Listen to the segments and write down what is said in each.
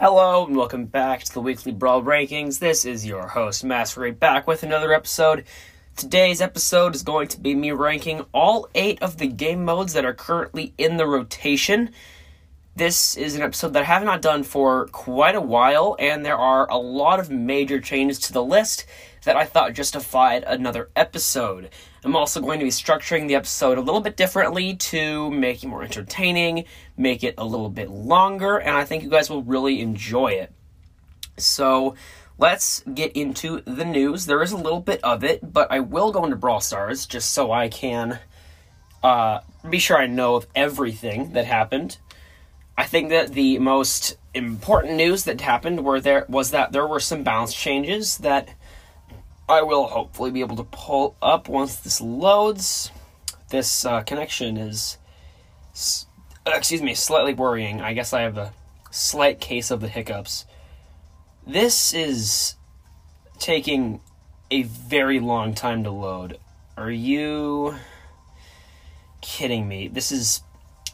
Hello and welcome back to the weekly Brawl Rankings. This is your host, Masquerade, back with another episode. Today's episode is going to be me ranking all eight of the game modes that are currently in the rotation. This is an episode that I have not done for quite a while, and there are a lot of major changes to the list that I thought justified another episode. I'm also going to be structuring the episode a little bit differently to make it more entertaining, make it a little bit longer, and I think you guys will really enjoy it. So, let's get into the news. There is a little bit of it, but I will go into Brawl Stars just so I can uh, be sure I know of everything that happened. I think that the most important news that happened were there was that there were some balance changes that I will hopefully be able to pull up once this loads. This uh, connection is, excuse me, slightly worrying. I guess I have a slight case of the hiccups. This is taking a very long time to load. Are you kidding me? This is.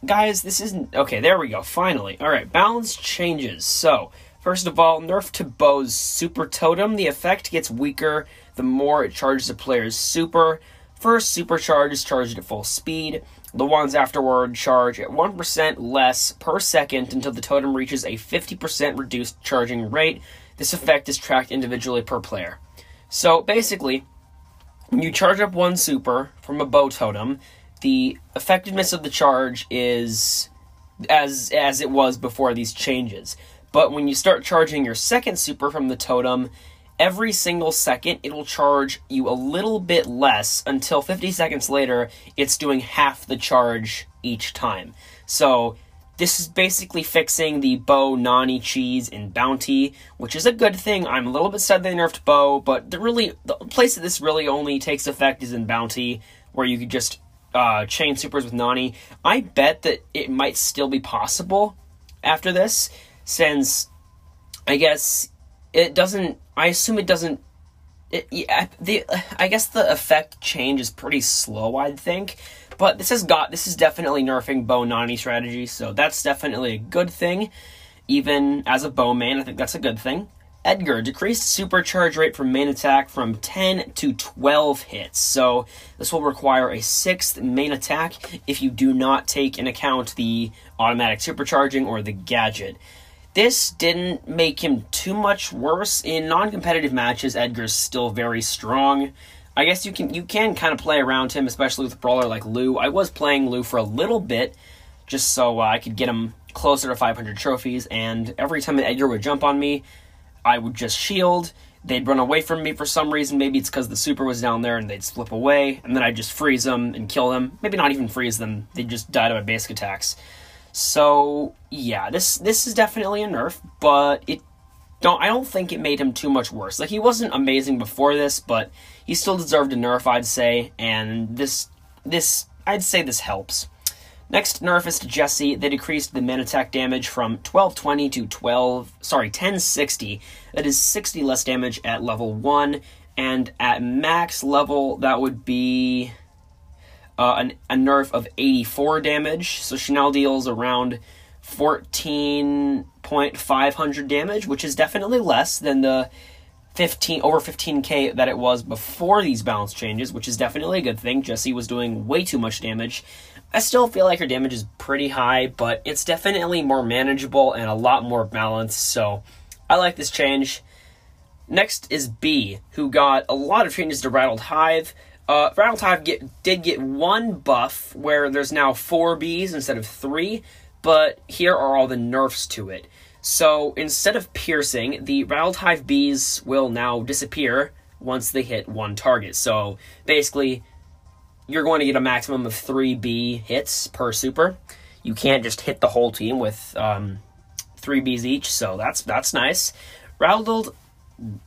Guys, this isn't. Okay, there we go. Finally. Alright, balance changes. So, first of all, nerf to Bo's Super Totem. The effect gets weaker the more it charges a player's super. First supercharge is charged at full speed. The ones afterward charge at 1% less per second until the totem reaches a 50% reduced charging rate. This effect is tracked individually per player. So basically, when you charge up one super from a Bo totem, the effectiveness of the charge is as as it was before these changes. But when you start charging your second super from the totem, every single second it'll charge you a little bit less until 50 seconds later it's doing half the charge each time. So this is basically fixing the Bo Nani cheese in Bounty, which is a good thing. I'm a little bit sad they nerfed Bo, but the really the place that this really only takes effect is in Bounty, where you could just uh, chain supers with Nani. I bet that it might still be possible after this, since I guess it doesn't I assume it doesn't. It, yeah, the I guess the effect change is pretty slow. I'd think, but this has got this is definitely nerfing Bo Nani strategy, so that's definitely a good thing. Even as a bowman, I think that's a good thing. Edgar decreased supercharge rate for main attack from 10 to 12 hits. So this will require a sixth main attack if you do not take in account the automatic supercharging or the gadget. This didn't make him too much worse. In non-competitive matches, Edgar's still very strong. I guess you can you can kind of play around him, especially with a brawler like Lou. I was playing Lou for a little bit, just so uh, I could get him closer to 500 trophies. And every time Edgar would jump on me, I would just shield. They'd run away from me for some reason. Maybe it's because the super was down there and they'd slip away, and then I'd just freeze them and kill them. Maybe not even freeze them. They'd just die to my basic attacks. So yeah, this this is definitely a nerf, but it don't I don't think it made him too much worse. Like he wasn't amazing before this, but he still deserved a nerf, I'd say, and this this I'd say this helps. Next nerf is to Jessie. They decreased the main attack damage from 1220 to 12 sorry, 1060. That is 60 less damage at level 1 and at max level that would be uh, an, a nerf of 84 damage. So she now deals around 14.500 damage, which is definitely less than the 15 over 15k that it was before these balance changes, which is definitely a good thing. Jessie was doing way too much damage. I still feel like her damage is pretty high, but it's definitely more manageable and a lot more balanced. So I like this change. Next is Bea, who got a lot of changes to Rattled Hive. Uh, Hive get, did get one buff where there's now four bees instead of three, but here are all the nerfs to it. So instead of piercing, the Rattled Hive bees will now disappear once they hit one target. So basically, you're going to get a maximum of three bee hits per super. You can't just hit the whole team with um, three bees each, so that's that's nice. Rattled,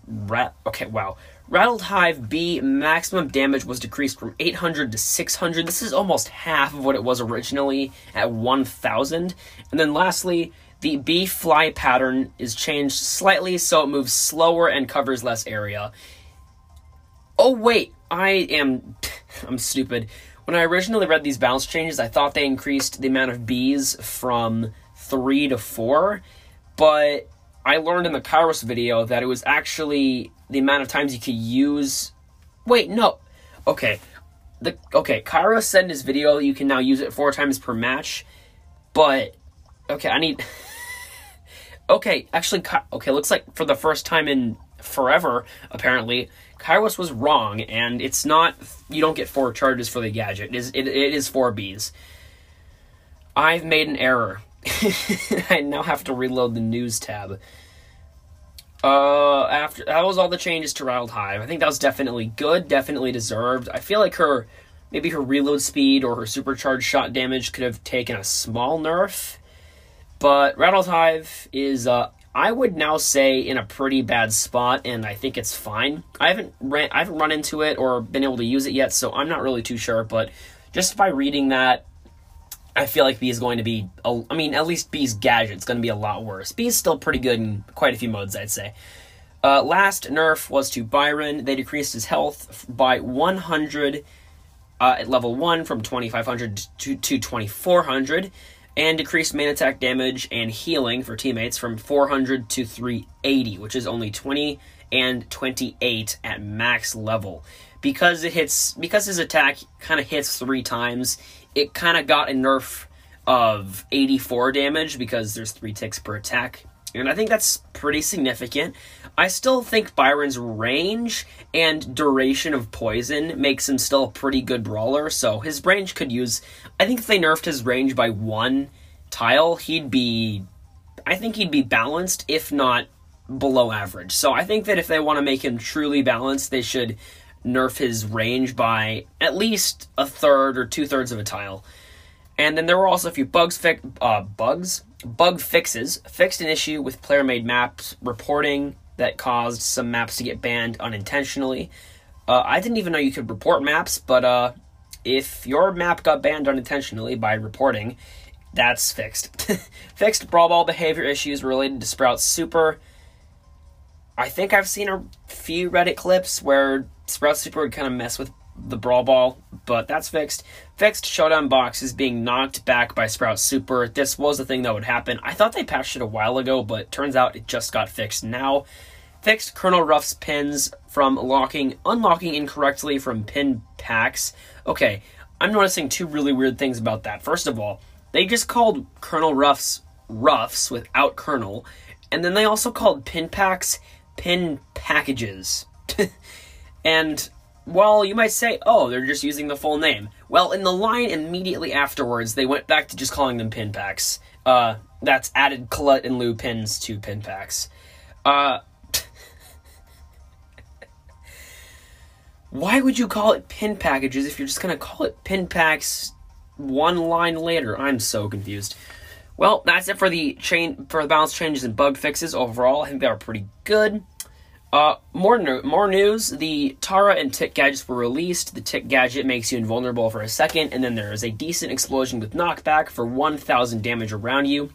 rat. Okay, wow. Rattled Hive B maximum damage was decreased from 800 to 600. This is almost half of what it was originally at 1000. And then lastly, the B fly pattern is changed slightly so it moves slower and covers less area. Oh wait, I am I'm stupid. When I originally read these balance changes, I thought they increased the amount of bees from 3 to 4, but I learned in the Kairos video that it was actually the amount of times you could use. Wait, no. Okay, the okay. Kairos said in his video you can now use it four times per match, but okay, I need. okay, actually, okay. Looks like for the first time in forever, apparently, Kairos was wrong, and it's not. You don't get four charges for the gadget. It is it, it is four Bs. I've made an error. I now have to reload the news tab. Uh, after that was all the changes to Rattled Hive. I think that was definitely good, definitely deserved. I feel like her, maybe her reload speed or her supercharged shot damage could have taken a small nerf. But Rattled Hive is, uh, I would now say in a pretty bad spot, and I think it's fine. I haven't ran, I haven't run into it or been able to use it yet, so I'm not really too sure. But just by reading that, I feel like Bea is going to be, I mean, at least Bea's gadget is going to be a lot worse. Bea is still pretty good in quite a few modes, I'd say. Uh, last nerf was to Byron. They decreased his health by 100 uh, at level 1 from 2500 to, to 2400, and decreased main attack damage and healing for teammates from 400 to 380, which is only 20 and 28 at max level. Because it hits, because his attack kind of hits three times, it kind of got a nerf of 84 damage because there's three ticks per attack. And I think that's pretty significant. I still think Byron's range and duration of poison makes him still a pretty good brawler, so his range could use. I think if they nerfed his range by one tile, he'd be. I think he'd be balanced, if not below average. So I think that if they want to make him truly balanced, they should nerf his range by at least a third or two thirds of a tile. And then there were also a few bugs, fi- uh, bugs, bug fixes. Fixed an issue with player-made maps reporting that caused some maps to get banned unintentionally. Uh, I didn't even know you could report maps, but uh, if your map got banned unintentionally by reporting, that's fixed. fixed brawl ball behavior issues related to Sprout super. I think I've seen a few Reddit clips where Sprout Super would kind of mess with the Brawl Ball, but that's fixed. Fixed Showdown Box is being knocked back by Sprout Super. This was the thing that would happen. I thought they patched it a while ago, but turns out it just got fixed now. Fixed Colonel Ruff's pins from locking, unlocking incorrectly from pin packs. Okay, I'm noticing two really weird things about that. First of all, they just called Colonel Ruff's Ruffs without Colonel, and then they also called pin packs pin packages. And while you might say, oh, they're just using the full name, well, in the line immediately afterwards, they went back to just calling them pin packs. Uh, that's added Colette and Lou pins to pin packs. Uh, why would you call it pin packages if you're just gonna call it pin packs one line later? I'm so confused. Well, that's it for the chain for the balance changes and bug fixes. Overall, I think they are pretty good. Uh, more no- more news. The Tara and Tick gadgets were released. The Tick gadget makes you invulnerable for a second, and then there is a decent explosion with knockback for 1,000 damage around you.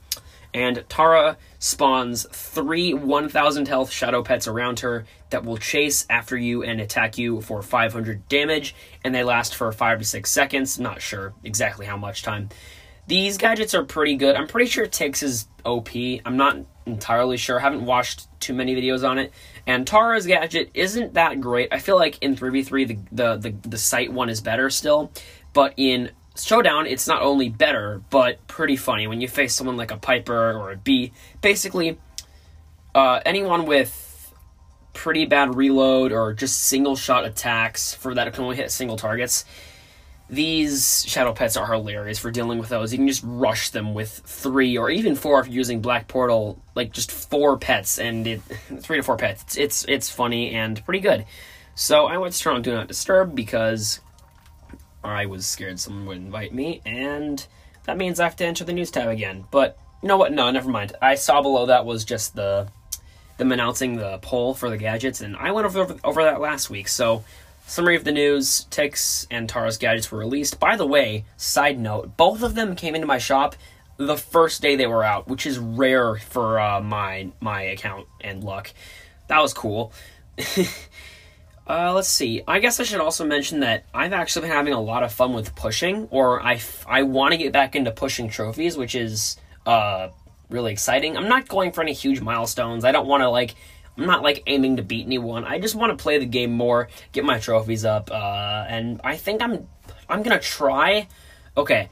And Tara spawns three 1,000 health shadow pets around her that will chase after you and attack you for 500 damage, and they last for 5 to 6 seconds. Not sure exactly how much time. These gadgets are pretty good. I'm pretty sure Tick's is OP. I'm not entirely sure. I haven't watched too many videos on it. And Tara's gadget isn't that great. I feel like in 3v3 the the the, the sight one is better still, but in Showdown it's not only better but pretty funny when you face someone like a Piper or a Bea. Basically, uh, anyone with pretty bad reload or just single shot attacks for that can only hit single targets these shadow pets are hilarious for dealing with those. You can just rush them with three or even four if you're using Black Portal, like just four pets and it, three to four pets. It's, it's it's funny and pretty good. So I went on Do Not Disturb because I was scared someone would invite me, and that means I have to enter the news tab again. But you know what? No, never mind. I saw below that was just the them announcing the poll for the gadgets, and I went over over that last week. So Summary of the news Tick's and Tara's gadgets were released. By the way, side note, both of them came into my shop the first day they were out, which is rare for uh, my my account and luck. That was cool. uh, let's see. I guess I should also mention that I've actually been having a lot of fun with pushing, or I, I want to get back into pushing trophies, which is uh, really exciting. I'm not going for any huge milestones. I don't want to like I'm not like aiming to beat anyone. I just want to play the game more, get my trophies up, uh, and I think I'm I'm gonna try. Okay,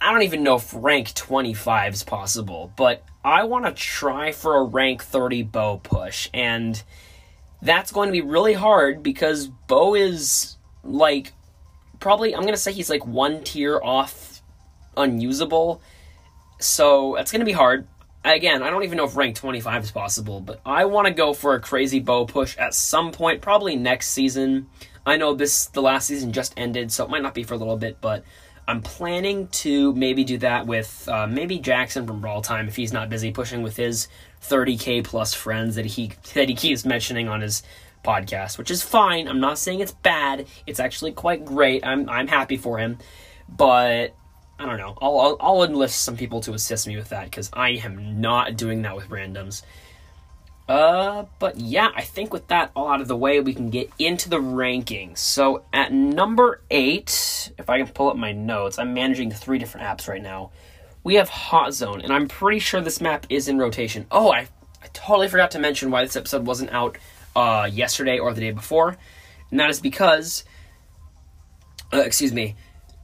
I don't even know if rank 25 is possible, but I want to try for a rank 30 Bo push, and that's going to be really hard because Bo is like probably I'm gonna say he's like one tier off unusable, so that's gonna be hard again, I don't even know if rank 25 is possible, but I want to go for a crazy Bo push at some point, probably next season. I know this the last season just ended, so it might not be for a little bit, but I'm planning to maybe do that with uh, maybe Jackson from Brawl Time if he's not busy pushing with his 30k plus friends that he that he keeps mentioning on his podcast, which is fine. I'm not saying it's bad. It's actually quite great. I'm I'm happy for him, but I don't know. I'll, I'll, I'll enlist some people to assist me with that because I am not doing that with randoms. Uh, but yeah, I think with that all out of the way, we can get into the rankings. So at number eight, if I can pull up my notes, I'm managing three different apps right now. We have Hot Zone, and I'm pretty sure this map is in rotation. Oh, I, I totally forgot to mention why this episode wasn't out uh, yesterday or the day before, and that is because, uh, excuse me,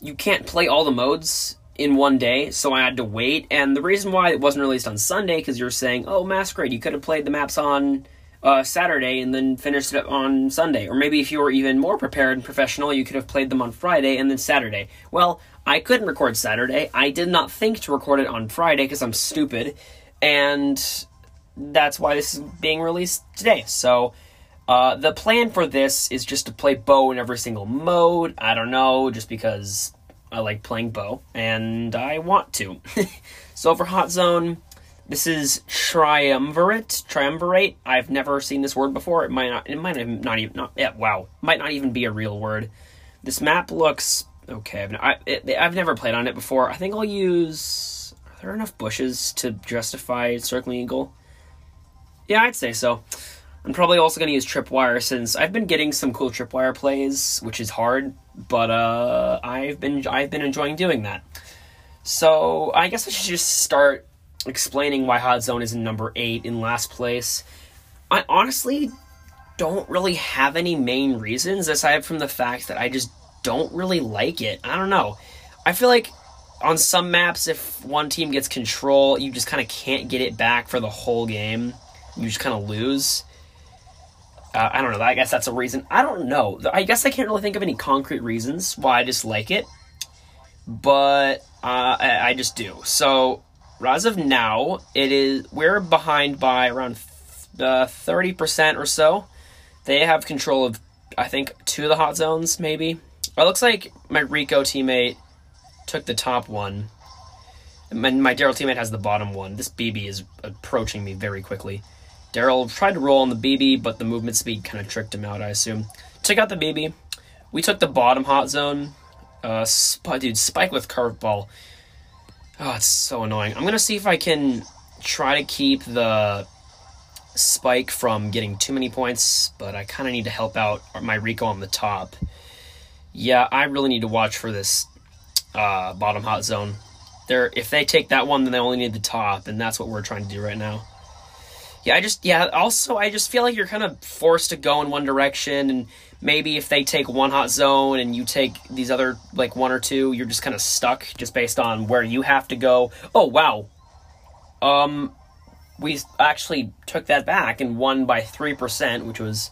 you can't play all the modes in one day, so I had to wait. And the reason why it wasn't released on Sunday, because you're saying, oh, Masquerade, you could have played the maps on uh, Saturday and then finished it on Sunday. Or maybe if you were even more prepared and professional, you could have played them on Friday and then Saturday. Well, I couldn't record Saturday. I did not think to record it on Friday because I'm stupid. And that's why this is being released today. So. Uh, the plan for this is just to play Bo in every single mode. I don't know, just because I like playing Bo, and I want to. so for Hot Zone, this is triumvirate. Triumvirate. I've never seen this word before. It might not. It might not even. Not. Yeah. Wow. Might not even be a real word. This map looks okay. I've, I, it, I've never played on it before. I think I'll use. Are there enough bushes to justify circling eagle? Yeah, I'd say so. I'm probably also going to use tripwire since I've been getting some cool tripwire plays, which is hard, but uh, I've been I've been enjoying doing that. So I guess I should just start explaining why Hot Zone is in number eight in last place. I honestly don't really have any main reasons aside from the fact that I just don't really like it. I don't know. I feel like on some maps, if one team gets control, you just kind of can't get it back for the whole game. You just kind of lose. Uh, I don't know. I guess that's a reason. I don't know. I guess I can't really think of any concrete reasons why I just like it, but uh, I, I, just do. So as of now, it is we're behind by around uh, thirty percent or so. They have control of, I think, two of the hot zones, maybe. It looks like my Rico teammate took the top one. My, my Daryl teammate has the bottom one. This Bibi is approaching me very quickly. Daryl tried to roll on the Bibi, but the movement speed kind of tricked him out, I assume. Took out the Bibi. We took the bottom hot zone. Uh, sp- dude, Spike with curveball. Oh, it's so annoying. I'm gonna see if I can try to keep the Spike from getting too many points, but I kind of need to help out my Rico on the top. Yeah, I really need to watch for this uh, bottom hot zone. There, if they take that one, then they only need the top, and that's what we're trying to do right now yeah, I just yeah. Also, I just feel like you're kind of forced to go in one direction, and maybe if they take one hot zone and you take these other like one or two, you're just kind of stuck just based on where you have to go. Oh wow, um, we actually took that back and won by three percent, which was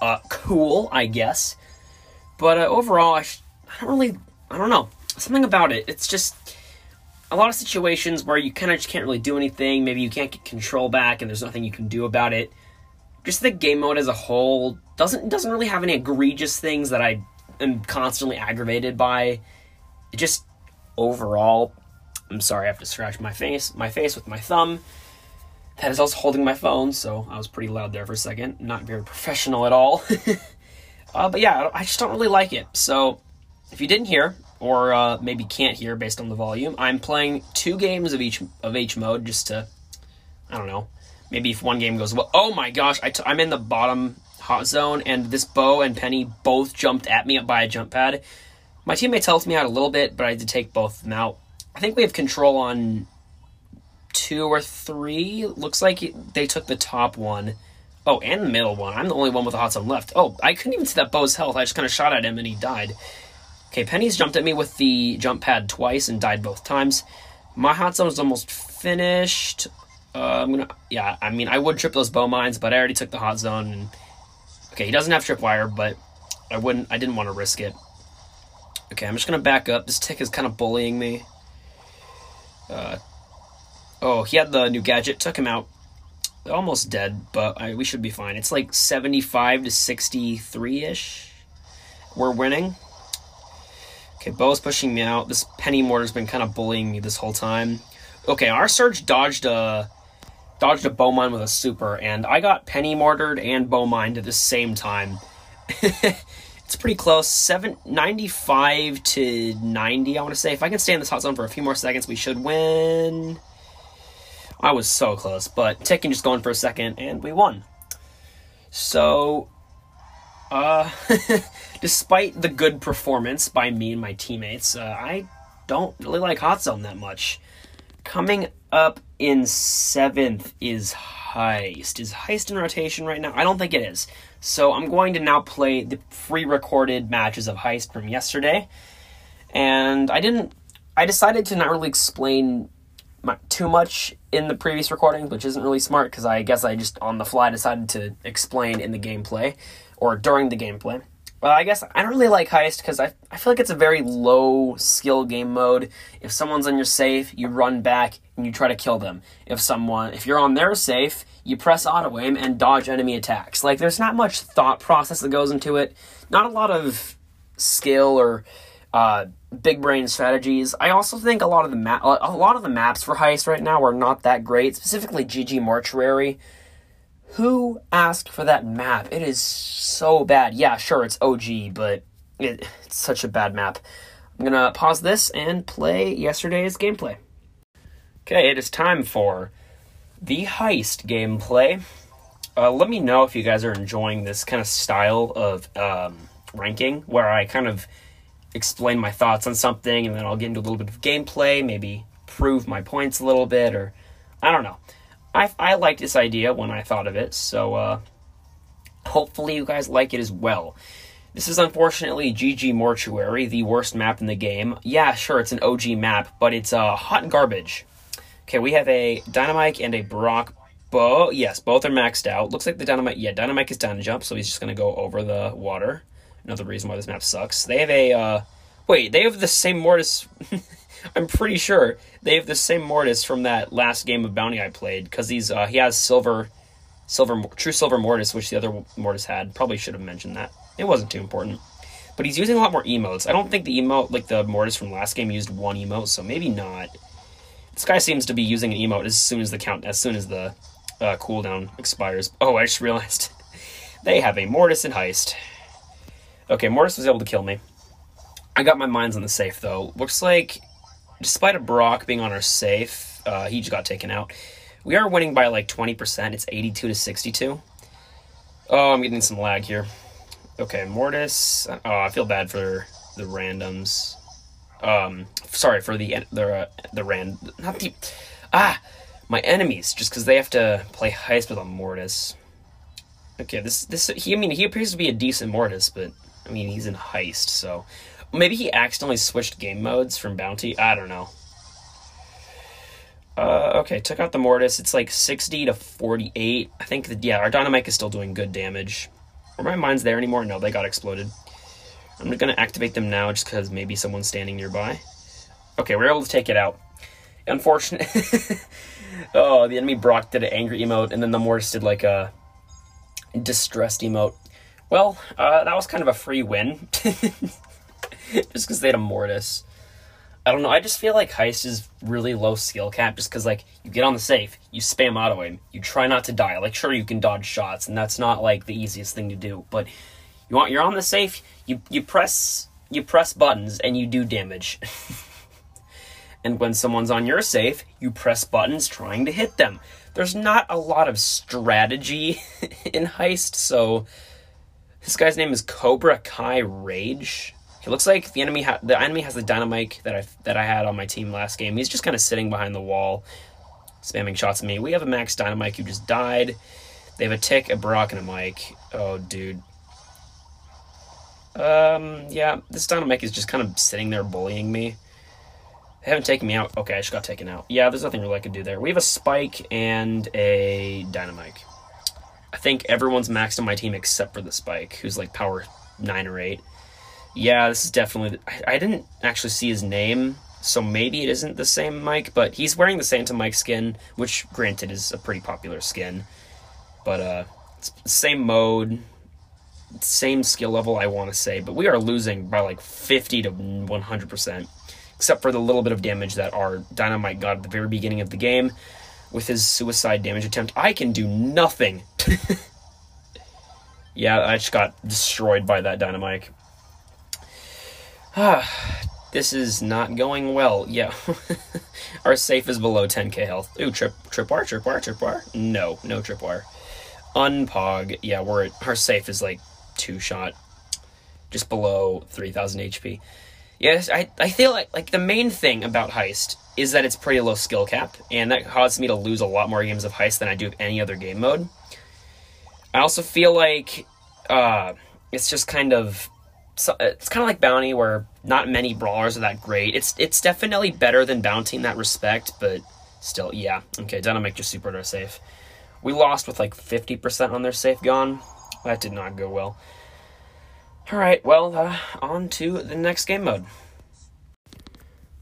uh cool, I guess. But uh, overall, I, sh- I don't really, I don't know, something about it. It's just a lot of situations where you kind of just can't really do anything. Maybe you can't get control back, and there's nothing you can do about it. Just the game mode as a whole doesn't doesn't really have any egregious things that I am constantly aggravated by. It just overall, I'm sorry, I have to scratch my face my face with my thumb. That is also holding my phone, so I was pretty loud there for a second. Not very professional at all. uh, but yeah, I just don't really like it. So if you didn't hear, or uh, maybe can't hear based on the volume. I'm playing two games of each of each mode just to, I don't know, maybe if one game goes well. Oh my gosh, i t- I'm in the bottom hot zone, and this Bo and Penny both jumped at me by a jump pad. My teammates helped me out a little bit, but I had to take both of them out. I think we have control on two or three. Looks like they took the top one. Oh, and the middle one. I'm the only one with a hot zone left. Oh, I couldn't even see that Bo's health. I just kind of shot at him and he died. Okay, Penny's jumped at me with the jump pad twice and died both times. My hot zone is almost finished. Uh, I'm gonna, yeah. I mean, I would trip those Bo mines, but I already took the hot zone. And okay, he doesn't have tripwire, but I wouldn't. I didn't want to risk it. Okay, I'm just gonna back up. This tick is kind of bullying me. Uh, oh, he had the new gadget. Took him out. Almost dead, but I, we should be fine. It's like 75 to 63 ish. We're winning. Okay, Bo's pushing me out. This Penny Mortar's been kind of bullying me this whole time. Okay, our Surge dodged a dodged a Bo mine with a super, and I got Penny Mortared and Bo mined at the same time. it's pretty close. Seven ninety-five to 90, I want to say. If I can stay in this hot zone for a few more seconds, we should win. I was so close, but Tekken just going for a second, and we won. So, uh, despite the good performance by me and my teammates, uh, I don't really like Hot Zone that much. Coming up in seventh is Heist. Is Heist in rotation right now? I don't think it is. So I'm going to now play the pre recorded matches of Heist from yesterday. And I didn't. I decided to not really explain too much in the previous recordings, which isn't really smart because I guess I just on the fly decided to explain in the gameplay or during the gameplay. Well, I guess I don't really like Heist because I, I feel like it's a very low skill game mode. If someone's on your safe, you run back and you try to kill them. If someone, if you're on their safe, you press auto aim and dodge enemy attacks. Like there's not much thought process that goes into it. Not a lot of skill or uh, big brain strategies. I also think a lot of the map, a lot of the maps for Heist right now are not that great. Specifically, GG Mortuary who asked for that map? It is so bad. Yeah, sure, it's OG, but it, it's such a bad map. I'm gonna pause this and play yesterday's gameplay. Okay, it is time for the heist gameplay. Uh, let me know if you guys are enjoying this kind of style of um, ranking, where I kind of explain my thoughts on something and then I'll get into a little bit of gameplay, maybe prove my points a little bit, or I don't know. I, I liked this idea when I thought of it, so uh, hopefully you guys like it as well. This is unfortunately GG Mortuary, the worst map in the game. Yeah, sure, it's an OG map, but it's uh, hot garbage. Okay, we have a Dynamike and a Brock Bo. Yes, both are maxed out. Looks like the Dynamike, yeah, Dynamike is down to jump, so he's just going to go over the water. Another reason why this map sucks. They have a, uh, wait, they have the same Mortis. I'm pretty sure they have the same Mortis from that last game of Bounty I played because he's uh, he has silver, silver true silver Mortis, which the other Mortis had. Probably should have mentioned that. It wasn't too important. But he's using a lot more emotes. I don't think the emote like the Mortis from last game used one emote, so maybe not. This guy seems to be using an emote as soon as the count as soon as the uh, cooldown expires. Oh, I just realized they have a Mortis in heist. Okay, Mortis was able to kill me. I got my mines on the safe though. Looks like despite a Brock being on our safe, uh, he just got taken out. We are winning by like 20%. It's 82 to 62. Oh, I'm getting some lag here. Okay, Mortis. Oh, I feel bad for the randoms. Um, sorry for the the uh, the rand not the ah my enemies just because they have to play heist with a Mortis. Okay, this this he I mean he appears to be a decent Mortis, but I mean he's in heist, so Maybe he accidentally switched game modes from Bounty. I don't know. Uh, okay, took out the Mortis. It's like 60 to 48. I think, that, yeah, our Dynamike is still doing good damage. Are my mines there anymore? No, they got exploded. I'm going to activate them now just because maybe someone's standing nearby. Okay, we're able to take it out. Unfortunate. oh, the enemy Brock did an angry emote, and then the Mortis did like a distressed emote. Well, uh, that was kind of a free win. just because they had a mortis. I don't know. I just feel like heist is really low skill cap just because like you get on the safe, you spam auto aim, you try not to die. Like sure you can dodge shots, and that's not like the easiest thing to do, but you want you're on the safe, you you press you press buttons and you do damage. and when someone's on your safe, you press buttons trying to hit them. There's not a lot of strategy in heist, so this guy's name is Cobra Kai Rage. It looks like the enemy ha- the enemy has the Dynamike that I that I had on my team last game. He's just kind of sitting behind the wall. spamming shots at me. We have a Max Dynamike who just died. They have a Tick, a Brock, and a Mike. Oh, dude. Um, yeah, this Dynamike is just kind of sitting there bullying me. They haven't taken me out. Okay, I just got taken out. Yeah, there's nothing really I could do there. We have a Spike and a Dynamike. I think everyone's maxed on my team except for the Spike, who's like power 9 or 8. Yeah, this is definitely... I, I didn't actually see his name, so maybe it isn't the same Mike, but he's wearing the Santa Mike skin, which, granted, is a pretty popular skin. But, uh, same mode, same skill level, I want to say, but we are losing by like 50 to 100%, except for the little bit of damage that our Dynamike got at the very beginning of the game with his suicide damage attempt. I can do nothing. yeah, I just got destroyed by that Dynamike. Ah, this is not going well. Yeah. our safe is below 10k health. Ooh, trip, tripwire, tripwire, tripwire. No, no tripwire. Unpog. Yeah, we're at, our safe is like two shot, just below 3,000 HP. Yes, I, I feel like like the main thing about Heist is that it's pretty low skill cap, and that causes me to lose a lot more games of Heist than I do of any other game mode. I also feel like uh, it's just kind of it's kind of like Bounty, where not many brawlers are that great. It's it's definitely better than Bounty in that respect, but still, yeah. Okay, Dynamike just super our safe. We lost with like 50% on their safe gone. That did not go well. Alright, well, uh, on to the next game mode.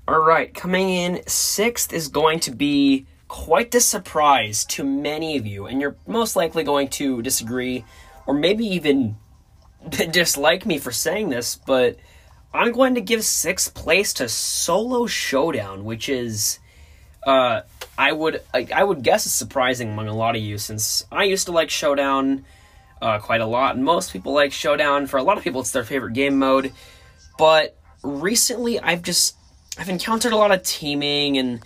Alright, coming in sixth is going to be quite the surprise to many of you, and you're most likely going to disagree or maybe even dislike me for saying this, but I'm going to give sixth place to Solo Showdown, which is, uh, I would I, I would guess is surprising among a lot of you since I used to like Showdown uh, quite a lot. And most people like Showdown. For a lot of people, it's their favorite game mode. But recently, I've just I've encountered a lot of teaming, and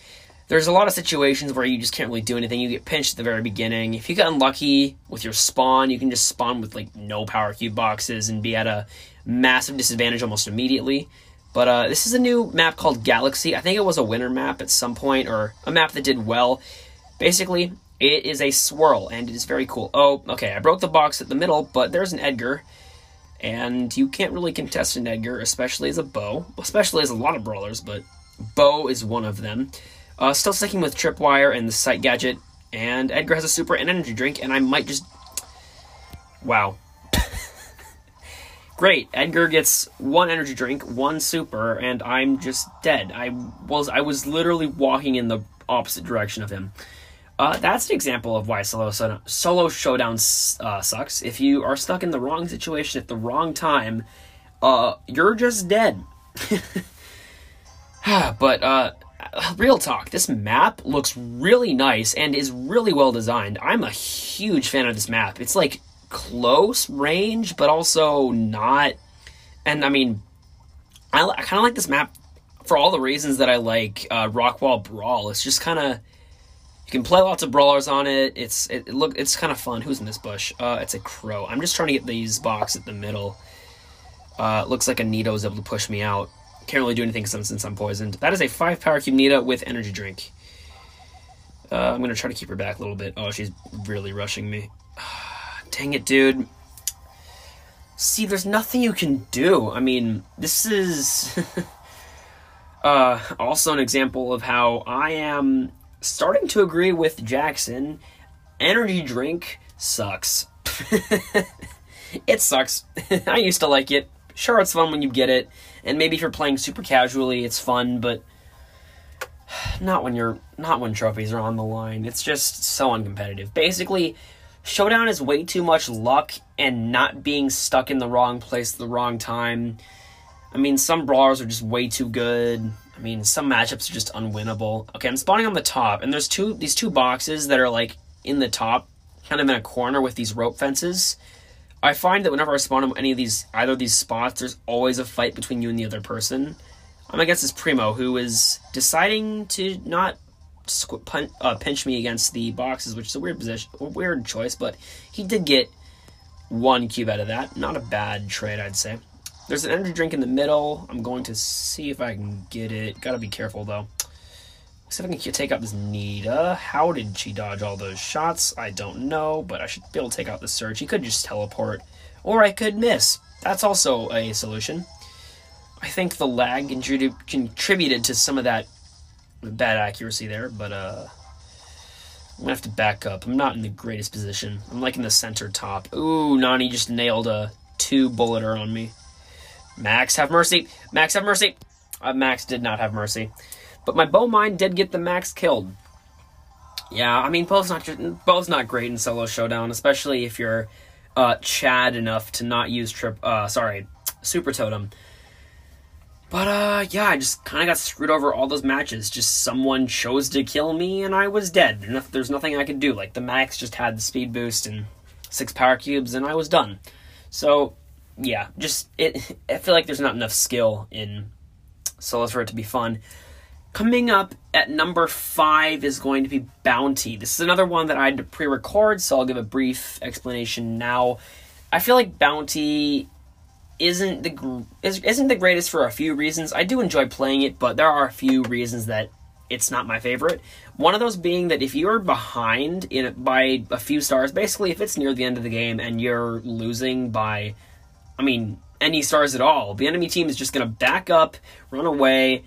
there's a lot of situations where you just can't really do anything. You get pinched at the very beginning. If you get unlucky with your spawn, you can just spawn with like no power cube boxes and be at a massive disadvantage almost immediately. But uh, this is a new map called Galaxy. I think it was a winner map at some point, or a map that did well. Basically, it is a swirl, and it is very cool. Oh, okay, I broke the box at the middle, but there's an Edgar. And you can't really contest an Edgar, especially as a Bo. Especially as a lot of brawlers, but Bo is one of them. Uh, still sticking with Tripwire and the Sight Gadget. And Edgar has a super and energy drink, and I might just... Wow. Great, Edgar gets one energy drink, one super, and I'm just dead. I was I was literally walking in the opposite direction of him. Uh, that's an example of why solo solo showdown uh, sucks. If you are stuck in the wrong situation at the wrong time, uh, you're just dead. but uh, real talk, this map looks really nice and is really well designed. I'm a huge fan of this map. It's like close range, but also not. And I mean, I, I kind of like this map for all the reasons that I like uh, Rockwall Brawl. It's just kind of you can play lots of brawlers on it. It's it, it look it's kind of fun. Who's in this bush? Uh, it's a crow. I'm just trying to get these box at the middle. Uh, looks like a Nita is able to push me out. Can't really do anything since, since I'm poisoned. That is a five power cube Nita with energy drink. Uh, I'm gonna try to keep her back a little bit. Oh, she's really rushing me. Dang it, dude. See, there's nothing you can do. I mean, this is uh, also an example of how I am starting to agree with Jackson. Energy drink sucks. it sucks. I used to like it. Sure, it's fun when you get it, and maybe if you're playing super casually, it's fun, but not when you're not when trophies are on the line. It's just so uncompetitive. Basically, Showdown is way too much luck and not being stuck in the wrong place at the wrong time. I mean, some brawlers are just way too good. I mean, some matchups are just unwinnable. Okay, I'm spawning on the top, and there's two these two boxes that are like in the top, kind of in a corner with these rope fences. I find that whenever I spawn on any of these either of these spots, there's always a fight between you and the other person. I'm against this Primo who is deciding to not squ- pun- uh, pinch me against the boxes, which is a weird position, a weird choice, but he did get one cube out of that. Not a bad trade, I'd say. There's an energy drink in the middle. I'm going to see if I can get it. Gotta be careful though. See if I can take out this Nita. How did she dodge all those shots? I don't know, but I should be able to take out the Surge. He could just teleport, or I could miss. That's also a solution. I think the lag contributed to some of that bad accuracy there, but uh, I'm gonna have to back up. I'm not in the greatest position. I'm like in the center top. Ooh, Nani just nailed a two bulleter on me. Max, have mercy. Max, have mercy. Uh, Max did not have mercy. But my Bo mine did get the max killed. Yeah, I mean, Bo's not Bo's not great in solo showdown, especially if you're uh, Chad enough to not use trip. Uh, sorry, super totem. But uh, yeah, I just kind of got screwed over all those matches. Just someone chose to kill me, and I was dead. There's nothing I could do. Like the max just had the speed boost and six power cubes, and I was done. So yeah, just it. I feel like there's not enough skill in solos for it to be fun. Coming up at number five is going to be Bounty. This is another one that I had to pre record, so I'll give a brief explanation now. I feel like Bounty isn't the isn't the greatest for a few reasons. I do enjoy playing it, but there are a few reasons that it's not my favorite. One of those being that if you're behind in by a few stars, basically if it's near the end of the game and you're losing by I mean any stars at all, the enemy team is just going to back up, run away,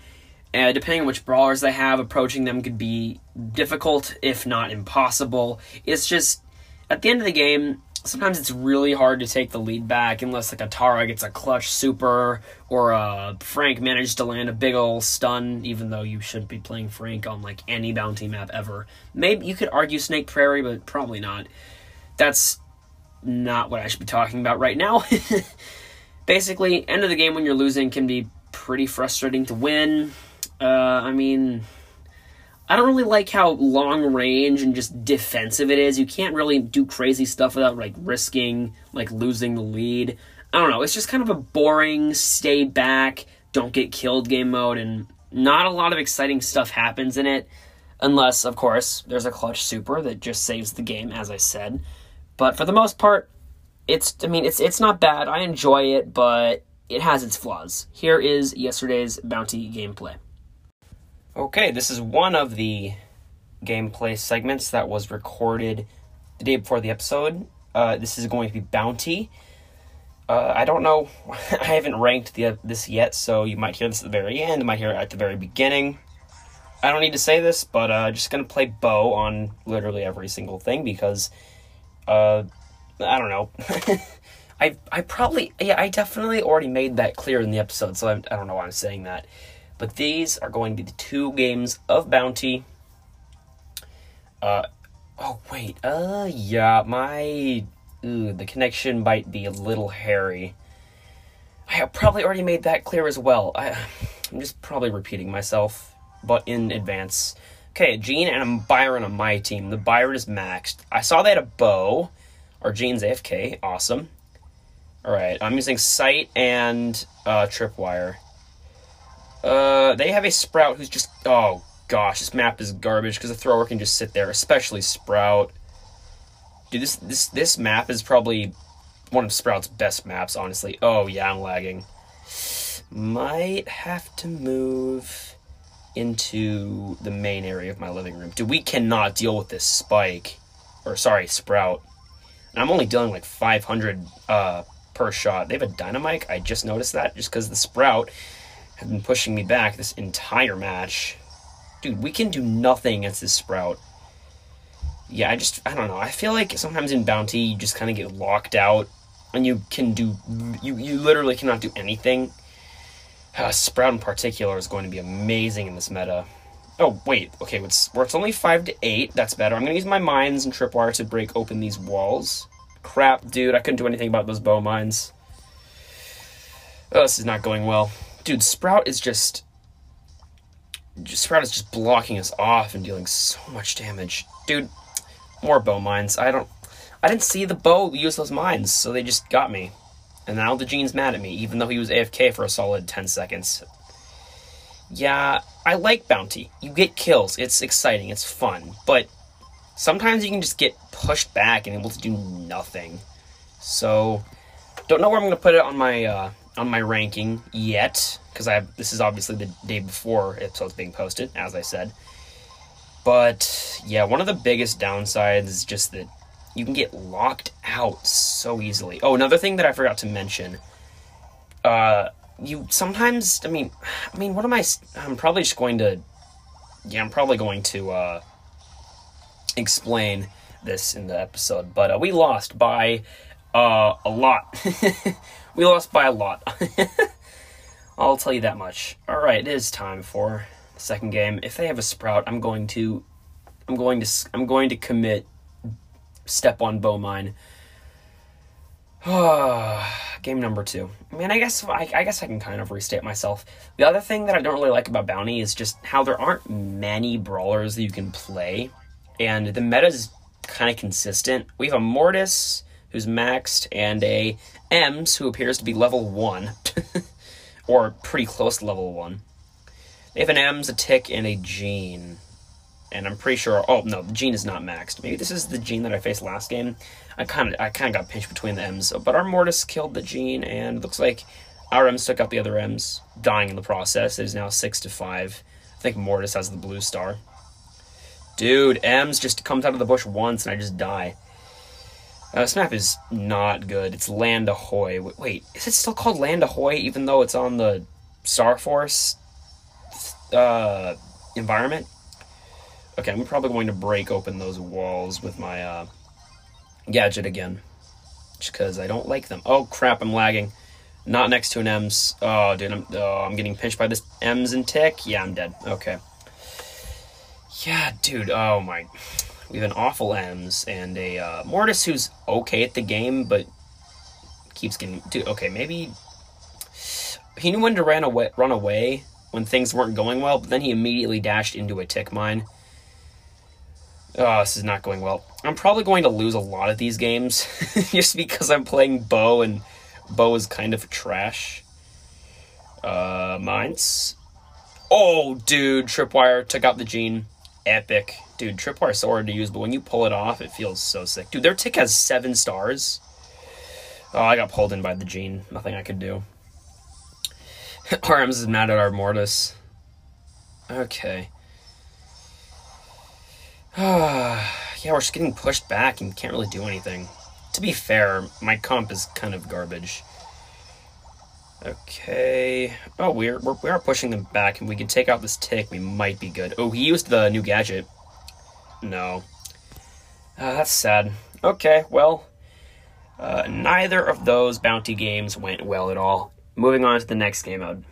uh, depending on which brawlers they have, approaching them could be difficult, if not impossible. It's just, at the end of the game, sometimes it's really hard to take the lead back unless like a Tara gets a clutch super or uh, Frank manages to land a big ol' stun, even though you shouldn't be playing Frank on like any bounty map ever. Maybe you could argue Snake Prairie, but probably not. That's not what I should be talking about right now. Basically, end of the game when you're losing can be pretty frustrating to win. Uh, I mean, I don't really like how long range and just defensive it is. You can't really do crazy stuff without like risking like losing the lead. I don't know. It's just kind of a boring stay back, don't get killed game mode, and not a lot of exciting stuff happens in it, unless of course there's a clutch super that just saves the game, as I said. But for the most part, it's I mean it's it's not bad. I enjoy it, but it has its flaws. Here is yesterday's bounty gameplay. Okay, this is one of the gameplay segments that was recorded the day before the episode. Uh, this is going to be Bounty. Uh, I don't know. I haven't ranked the, this yet, so you might hear this at the very end. You might hear it at the very beginning. I don't need to say this, but uh, just gonna play Bo on literally every single thing because, uh, I don't know. I I probably yeah I definitely already made that clear in the episode, so I, I don't know why I'm saying that. But these are going to be the two games of Bounty. Uh, oh wait, uh, yeah, my, ooh, the connection might be a little hairy. I have probably already made that clear as well. I, I'm just probably repeating myself, but in advance. Okay, Gene and Byron on my team. The Byron is maxed. I saw they had a Bo, or Gene's AFK. Awesome. All right, I'm using sight and uh, tripwire. Uh, they have a Sprout who's just oh gosh, this map is garbage because the thrower can just sit there, especially Sprout. Dude, this this this map is probably one of Sprout's best maps, honestly. Oh yeah, I'm lagging. Might have to move into the main area of my living room. Dude, we cannot deal with this spike. Or sorry, Sprout. And I'm only dealing like 500 uh, per shot. They have a Dynamike. I just noticed that just because the Sprout have been pushing me back this entire match. Dude, we can do nothing against this Sprout. Yeah, I just, I don't know. I feel like sometimes in Bounty, you just kind of get locked out, and you can do, you, you literally cannot do anything. Uh, Sprout in particular is going to be amazing in this meta. Oh, wait, okay, it's, where it's only 5 to 8, that's better. I'm going to use my mines and tripwire to break open these walls. Crap, dude, I couldn't do anything about those Bo mines. Oh, this is not going well dude, Sprout is just, just Sprout is just blocking us off and dealing so much damage, dude. More Bo mines. I don't. I didn't see the Bo use those mines, so they just got me. And now the Gene's mad at me, even though he was AFK for a solid 10 seconds. Yeah, I like Bounty. You get kills. It's exciting. It's fun. But sometimes you can just get pushed back and able to do nothing. So, don't know where I'm going to put it on my uh, on my ranking yet because I have, this is obviously the day before episode's being posted, as I said. But yeah, one of the biggest downsides is just that you can get locked out so easily. Oh, another thing that I forgot to mention. Uh, you sometimes, I mean, I mean, what am I? I'm probably just going to, yeah, I'm probably going to uh, explain this in the episode. But uh, we lost by uh, a lot. we lost by a lot. I'll tell you that much. All right, it is time for the second game. If they have a sprout, I'm going to, I'm going to, I'm going to commit step on Bo mine. game number two. I mean, I guess I, I, guess I can kind of restate myself. The other thing that I don't really like about Bounty is just how there aren't many brawlers that you can play, and the meta is kind of consistent. We have a Mortis who's maxed and a Emz who appears to be level one. or pretty close to level 1. They have an Emz, a Tick, and a Gene. And I'm pretty sure. Oh no, the Gene is not maxed. Maybe this is the Gene that I faced last game. I kind of I kind of got pinched between the Emz, but our Mortis killed the Gene, and it looks like our Emz took out the other Emz, dying in the process. It is now six to five. I think Mortis has the blue star. Dude, Emz just comes out of the bush once, and I just die. Uh, this map is not good. It's Land Ahoy. Wait, is it still called Land Ahoy even though it's on the Star Force uh, environment? Okay, I'm probably going to break open those walls with my uh, gadget again. Just because I don't like them. Oh, crap, I'm lagging. Not next to an Emz. Oh, dude, I'm, oh, I'm getting pinched by this Emz and Tick. Yeah, I'm dead. Okay. Yeah, dude, oh my... We have an awful Emz and a uh, Mortis who's okay at the game, but keeps getting. Dude, okay, maybe he knew when to run away, run away when things weren't going well, but then he immediately dashed into a tick mine. Oh, this is not going well. I'm probably going to lose a lot of these games just because I'm playing Bo and Bo is kind of trash. Uh, mines. Oh, dude, Tripwire took out the gene. Epic. Dude, tripwire so hard to use, but when you pull it off, it feels so sick. Dude, their tick has seven stars. Oh, I got pulled in by the gene. Nothing I could do. Arms is mad at our Mortis. Okay. yeah, we're just getting pushed back and can't really do anything. To be fair, my comp is kind of garbage. Okay. Oh, we're, we're we are pushing them back, and we can take out this tick. We might be good. Oh, he used the new gadget. No. Uh, that's sad. Okay, well, uh, neither of those bounty games went well at all. Moving on to the next game mode.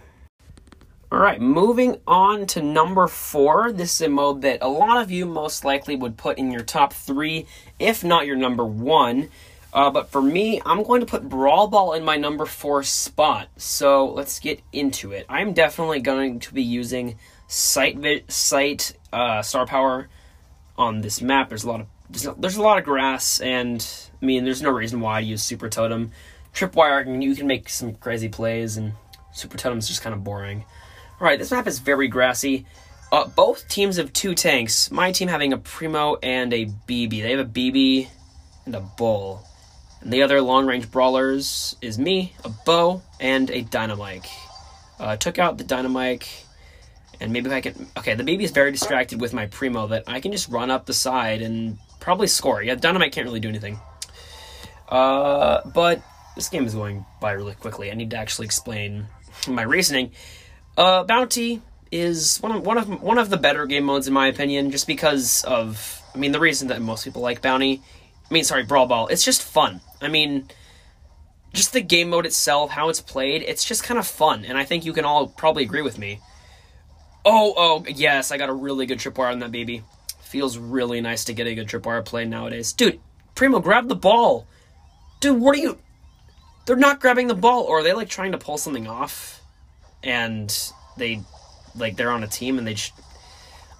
Alright, moving on to number four. This is a mode that a lot of you most likely would put in your top three, if not your number one. Uh, but for me, I'm going to put Brawl Ball in my number four spot. So let's get into it. I'm definitely going to be using Sight, sight uh, Star Power on this map. There's a lot of there's, there's a lot of grass, and I mean, there's no reason why to use Super Totem. Tripwire, you can make some crazy plays, and Super Totem's just kind of boring. All right, this map is very grassy. Uh, both teams have two tanks. My team having a Primo and a Bibi. They have a Bibi and a Bull. The other long range brawlers is me, a Bo, and a Dynamike. Uh, took out the Dynamike and maybe I can... Okay, the Bibi is very distracted with my Primo that I can just run up the side and probably score. Yeah, Dynamike can't really do anything. Uh, but this game is going by really quickly. I need to actually explain my reasoning. Uh, Bounty is one of one of one of the better game modes in my opinion, just because of I mean the reason that most people like Bounty. I mean, sorry, Brawl Ball. It's just fun. I mean, just the game mode itself, how it's played, it's just kind of fun, and I think you can all probably agree with me. Oh, oh, yes, I got a really good tripwire on that Bibi. Feels really nice to get a good tripwire play nowadays. Dude, Primo, grab the ball. Dude, what are you... They're not grabbing the ball, or are they, like, trying to pull something off? And they, like, they're on a team and they just...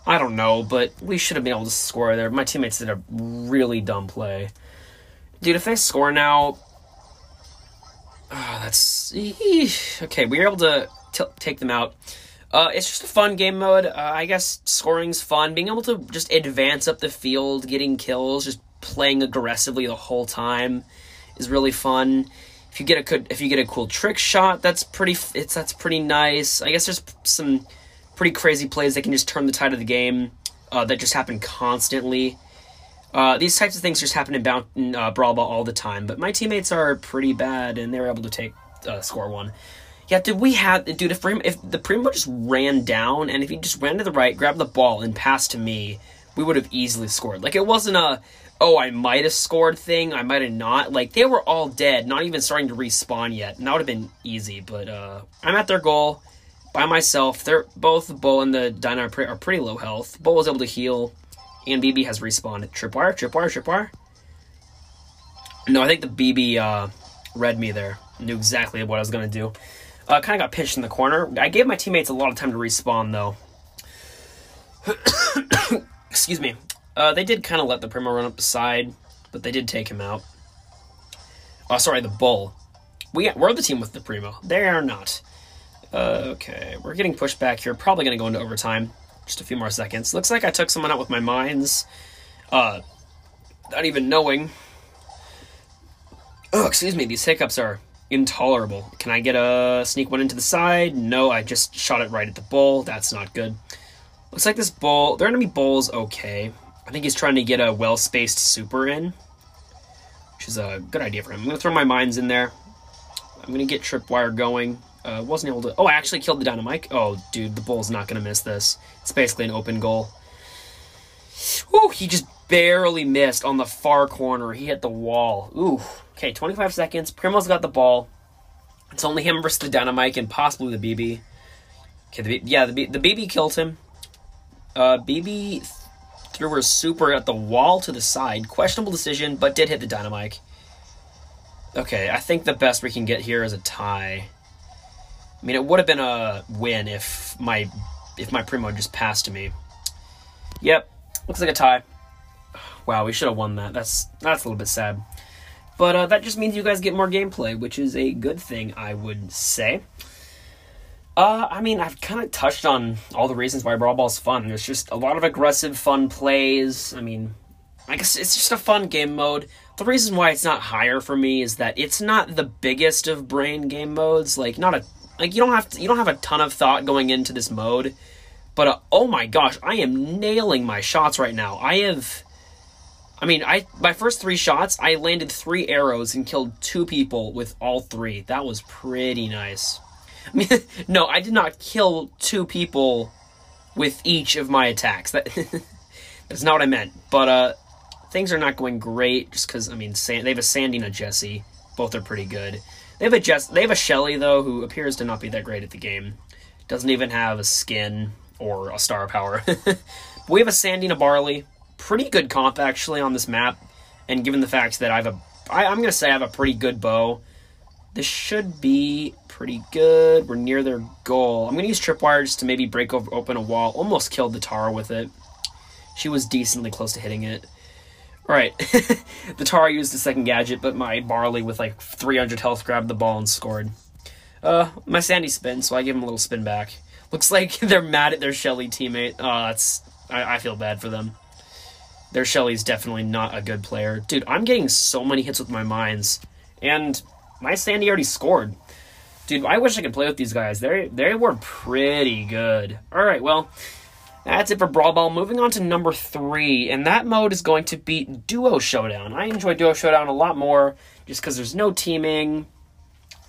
I don't know, but we should have been able to score there. My teammates did a really dumb play. Dude, if they score now... Oh, that's... Okay, we were able to take them out. Uh, it's just a fun game mode. Uh, I guess scoring's fun. Being able to just advance up the field, getting kills, just playing aggressively the whole time is really fun. If you get a good, if you get a cool trick shot, that's pretty. It's that's pretty nice. I guess there's some pretty crazy plays that can just turn the tide of the game. uh, that just happen constantly. Uh, these types of things just happen in, Bound- in uh, Brawl Ball all the time, but my teammates are pretty bad, and they were able to take uh, score one. Yeah, did we have dude? If if the Primo just ran down, and if he just ran to the right, grabbed the ball, and passed to me, we would have easily scored. Like it wasn't a oh I might have scored thing, I might have not. Like they were all dead, not even starting to respawn yet, and that would have been easy. But uh, I'm at their goal by myself. They're both Bull and the Dino are, are pretty low health. Bull was able to heal, and Bibi has respawned. Tripwire, tripwire, tripwire. No, I think the Bibi uh, read me there. Knew exactly what I was gonna do. Uh, kind of got pitched in the corner. I gave my teammates a lot of time to respawn, though. Excuse me. Uh, they did kind of let the Primo run up the side, but they did take him out. Oh, sorry, the Bull. We, we're the team with the Primo. They are not. Uh, okay, we're getting pushed back here. Probably going to go into overtime. Just a few more seconds. Looks like I took someone out with my mines. Uh, not even knowing. Oh, excuse me. These hiccups are intolerable. Can I get a sneak one into the side? No, I just shot it right at the bull. That's not good. Looks like this bull, their enemy bull's okay. I think he's trying to get a well-spaced super in, which is a good idea for him. I'm going to throw my mines in there. I'm going to get tripwire going. Uh, wasn't able to... Oh, I actually killed the Dynamike. Oh, dude, the bull's not to miss this. It's basically an open goal. Ooh, he just barely missed on the far corner. He hit the wall. Ooh. Okay, 25 seconds. Primo's got the ball. It's only him versus the Dynamike and possibly the Bibi. Okay, the, yeah, the, the Bibi killed him. Uh, Bibi threw her super at the wall to the side. Questionable decision, but did hit the Dynamike. Okay, I think the best we can get here is a tie. I mean, it would have been a win if my if my Primo just passed to me. Yep, looks like a tie. Wow, we should have won that. That's that's a little bit sad. But uh, that just means you guys get more gameplay, which is a good thing, I would say. Uh, I mean, I've kind of touched on all the reasons why Brawl Ball's fun. There's just a lot of aggressive, fun plays. I mean, I guess it's just a fun game mode. The reason why it's not higher for me is that it's not the biggest of brain game modes. Like, not a like you don't have to, you don't have a ton of thought going into this mode. But uh, oh my gosh, I am nailing my shots right now. I have I mean, I my first three shots, I landed three arrows and killed two people with all three. That was pretty nice. I mean, no, I did not kill two people with each of my attacks. That that's not what I meant. But uh, things are not going great just because I mean, San, they have a Sandy and a Jessie. Both are pretty good. They have a Jess, they have a Shelly though, who appears to not be that great at the game. Doesn't even have a skin or a star power. we have a Sandina Barley pretty good comp actually on this map, and given the fact that I have a, I, I'm gonna say I have a pretty good Bo. This should be pretty good. We're near their goal. I'm gonna use tripwire just to maybe break over, open a wall. Almost killed the Tara with it. She was decently close to hitting it. Alright, the Tara used the second gadget, but my Barley with like 300 health grabbed the ball and scored. Uh, my Sandy spin, so I give him a little spin back. Looks like they're mad at their Shelly teammate. Oh, that's I, I feel bad for them. Their Shelly's definitely not a good player. Dude, I'm getting so many hits with my mines. And my Sandy already scored. Dude, I wish I could play with these guys. They they were pretty good. Alright, well, that's it for Brawl Ball. Moving on to number three, and that mode is going to be Duo Showdown. I enjoy Duo Showdown a lot more just because there's no teaming.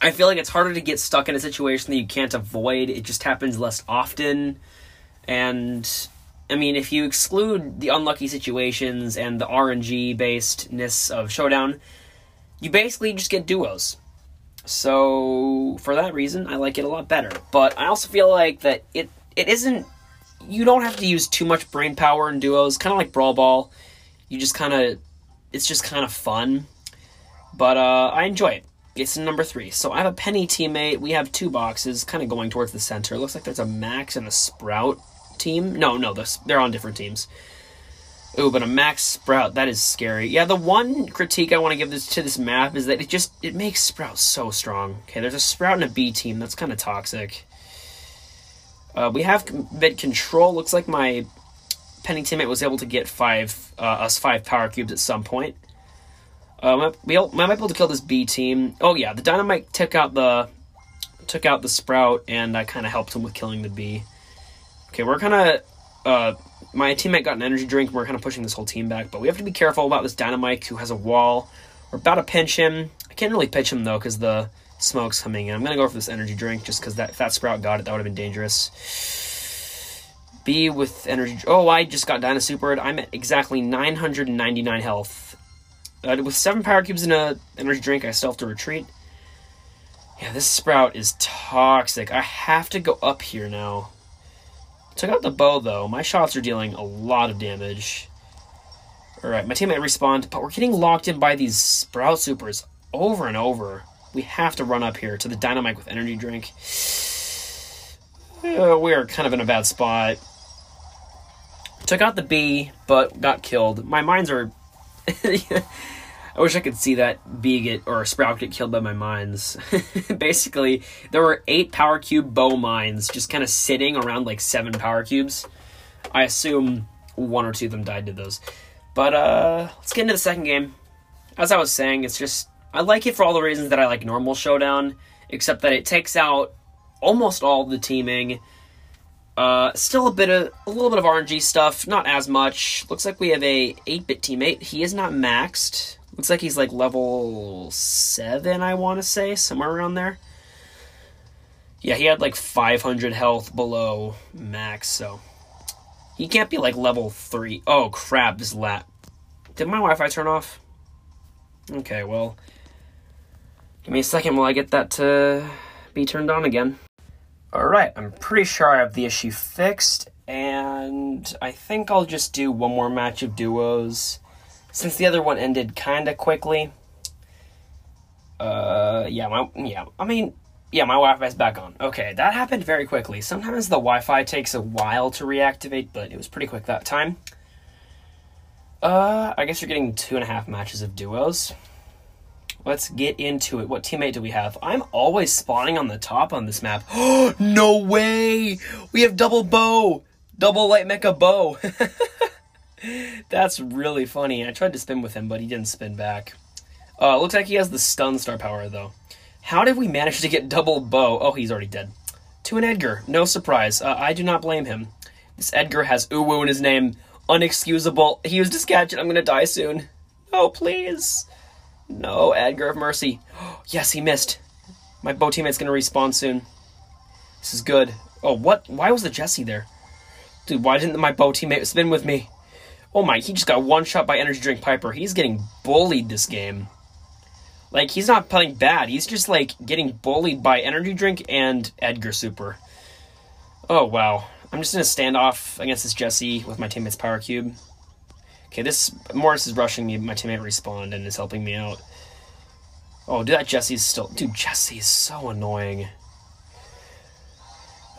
I feel like it's harder to get stuck in a situation that you can't avoid. It just happens less often. And I mean, if you exclude the unlucky situations and the RNG basedness of Showdown, you basically just get duos. So for that reason, I like it a lot better. But I also feel like that it it isn't. You don't have to use too much brain power in duos. Kind of like Brawl Ball, you just kind of it's just kind of fun. But uh, I enjoy it. It's number three. So I have a Penny teammate. We have two boxes, kind of going towards the center. It looks like there's a Max and a Sprout team. No, no, they're on different teams. Ooh, but a max sprout, that is scary. Yeah, the one critique I want to give this to this map is that it just it makes Sprout so strong. Okay, there's a Sprout and a Bea team. That's kind of toxic. Uh, we have mid control. Looks like my Penny teammate was able to get five uh, us five power cubes at some point. Uh, we might be able to kill this Bea team. Oh yeah, the Dynamike took out the took out the Sprout, and I kind of helped him with killing the Bea. Okay, we're kind of uh, my teammate got an energy drink. We're kind of pushing this whole team back, but we have to be careful about this Dynamike who has a wall. We're about to pinch him. I can't really pinch him though because the smoke's coming in. I'm gonna go for this energy drink just because that fat sprout got it. That would have been dangerous. Bea with energy. Oh, I just got Dyna Supered. I'm at exactly 999 health. Uh, with seven power cubes in a energy drink, I still have to retreat. Yeah, this sprout is toxic. I have to go up here now. Took out the Bo, though. My shots are dealing a lot of damage. Alright, my teammate respawned, but we're getting locked in by these sprout supers over and over. We have to run up here to the Dynamike with energy drink. Uh, we are kind of in a bad spot. Took out the Bea, but got killed. My mines are. I wish I could see that Bea get or sprout get killed by my mines. Basically, there were eight power cube Bo mines just kind of sitting around like seven power cubes. I assume one or two of them died to those. But uh let's get into the second game. As I was saying, it's just I like it for all the reasons that I like normal showdown, except that it takes out almost all the teaming. Uh, still a bit of a little bit of RNG stuff, not as much. Looks like we have a 8-bit teammate. He is not maxed. Looks like he's like level 7, I want to say, somewhere around there. Yeah, he had like 500 health below max, so he can't be like level 3. Oh crap, this lap. Did my Wi-Fi turn off? Okay, well, give me a second while I get that to be turned on again. Alright, I'm pretty sure I have the issue fixed, and I think I'll just do one more match of duos, since the other one ended kinda quickly. Uh, yeah, my, yeah, I mean, yeah, my Wi-Fi's back on. Okay, that happened very quickly. Sometimes the Wi-Fi takes a while to reactivate, but it was pretty quick that time. Uh, I guess you're getting two and a half matches of duos. Let's get into it. What teammate do we have? I'm always spawning on the top on this map. no way! We have double Bo! Double light mecha Bo! That's really funny. I tried to spin with him, but he didn't spin back. Uh, looks like he has the stun star power, though. How did we manage to get double Bo? Oh, he's already dead. To an Edgar. No surprise. Uh, I do not blame him. This Edgar has Uwu in his name. Unexcusable. He his gadget. I'm gonna die soon. Oh, please. No, Edgar of Mercy. yes, he missed. My Bo teammate's gonna respawn soon. This is good. Oh, what? Why was the Jessie there? Dude, why didn't my Bo teammate spin with me? Oh my, he just got one shot by Energy Drink Piper. He's getting bullied this game. Like, he's not playing bad. He's just, like, getting bullied by Energy Drink and Edgar Super. Oh, wow. I'm just gonna stand off against this Jessie with my teammate's Power Cube. Okay, this Mortis is rushing me. My teammate respawned and is helping me out. Oh, dude, that Jessie's still. Dude, Jessie is so annoying.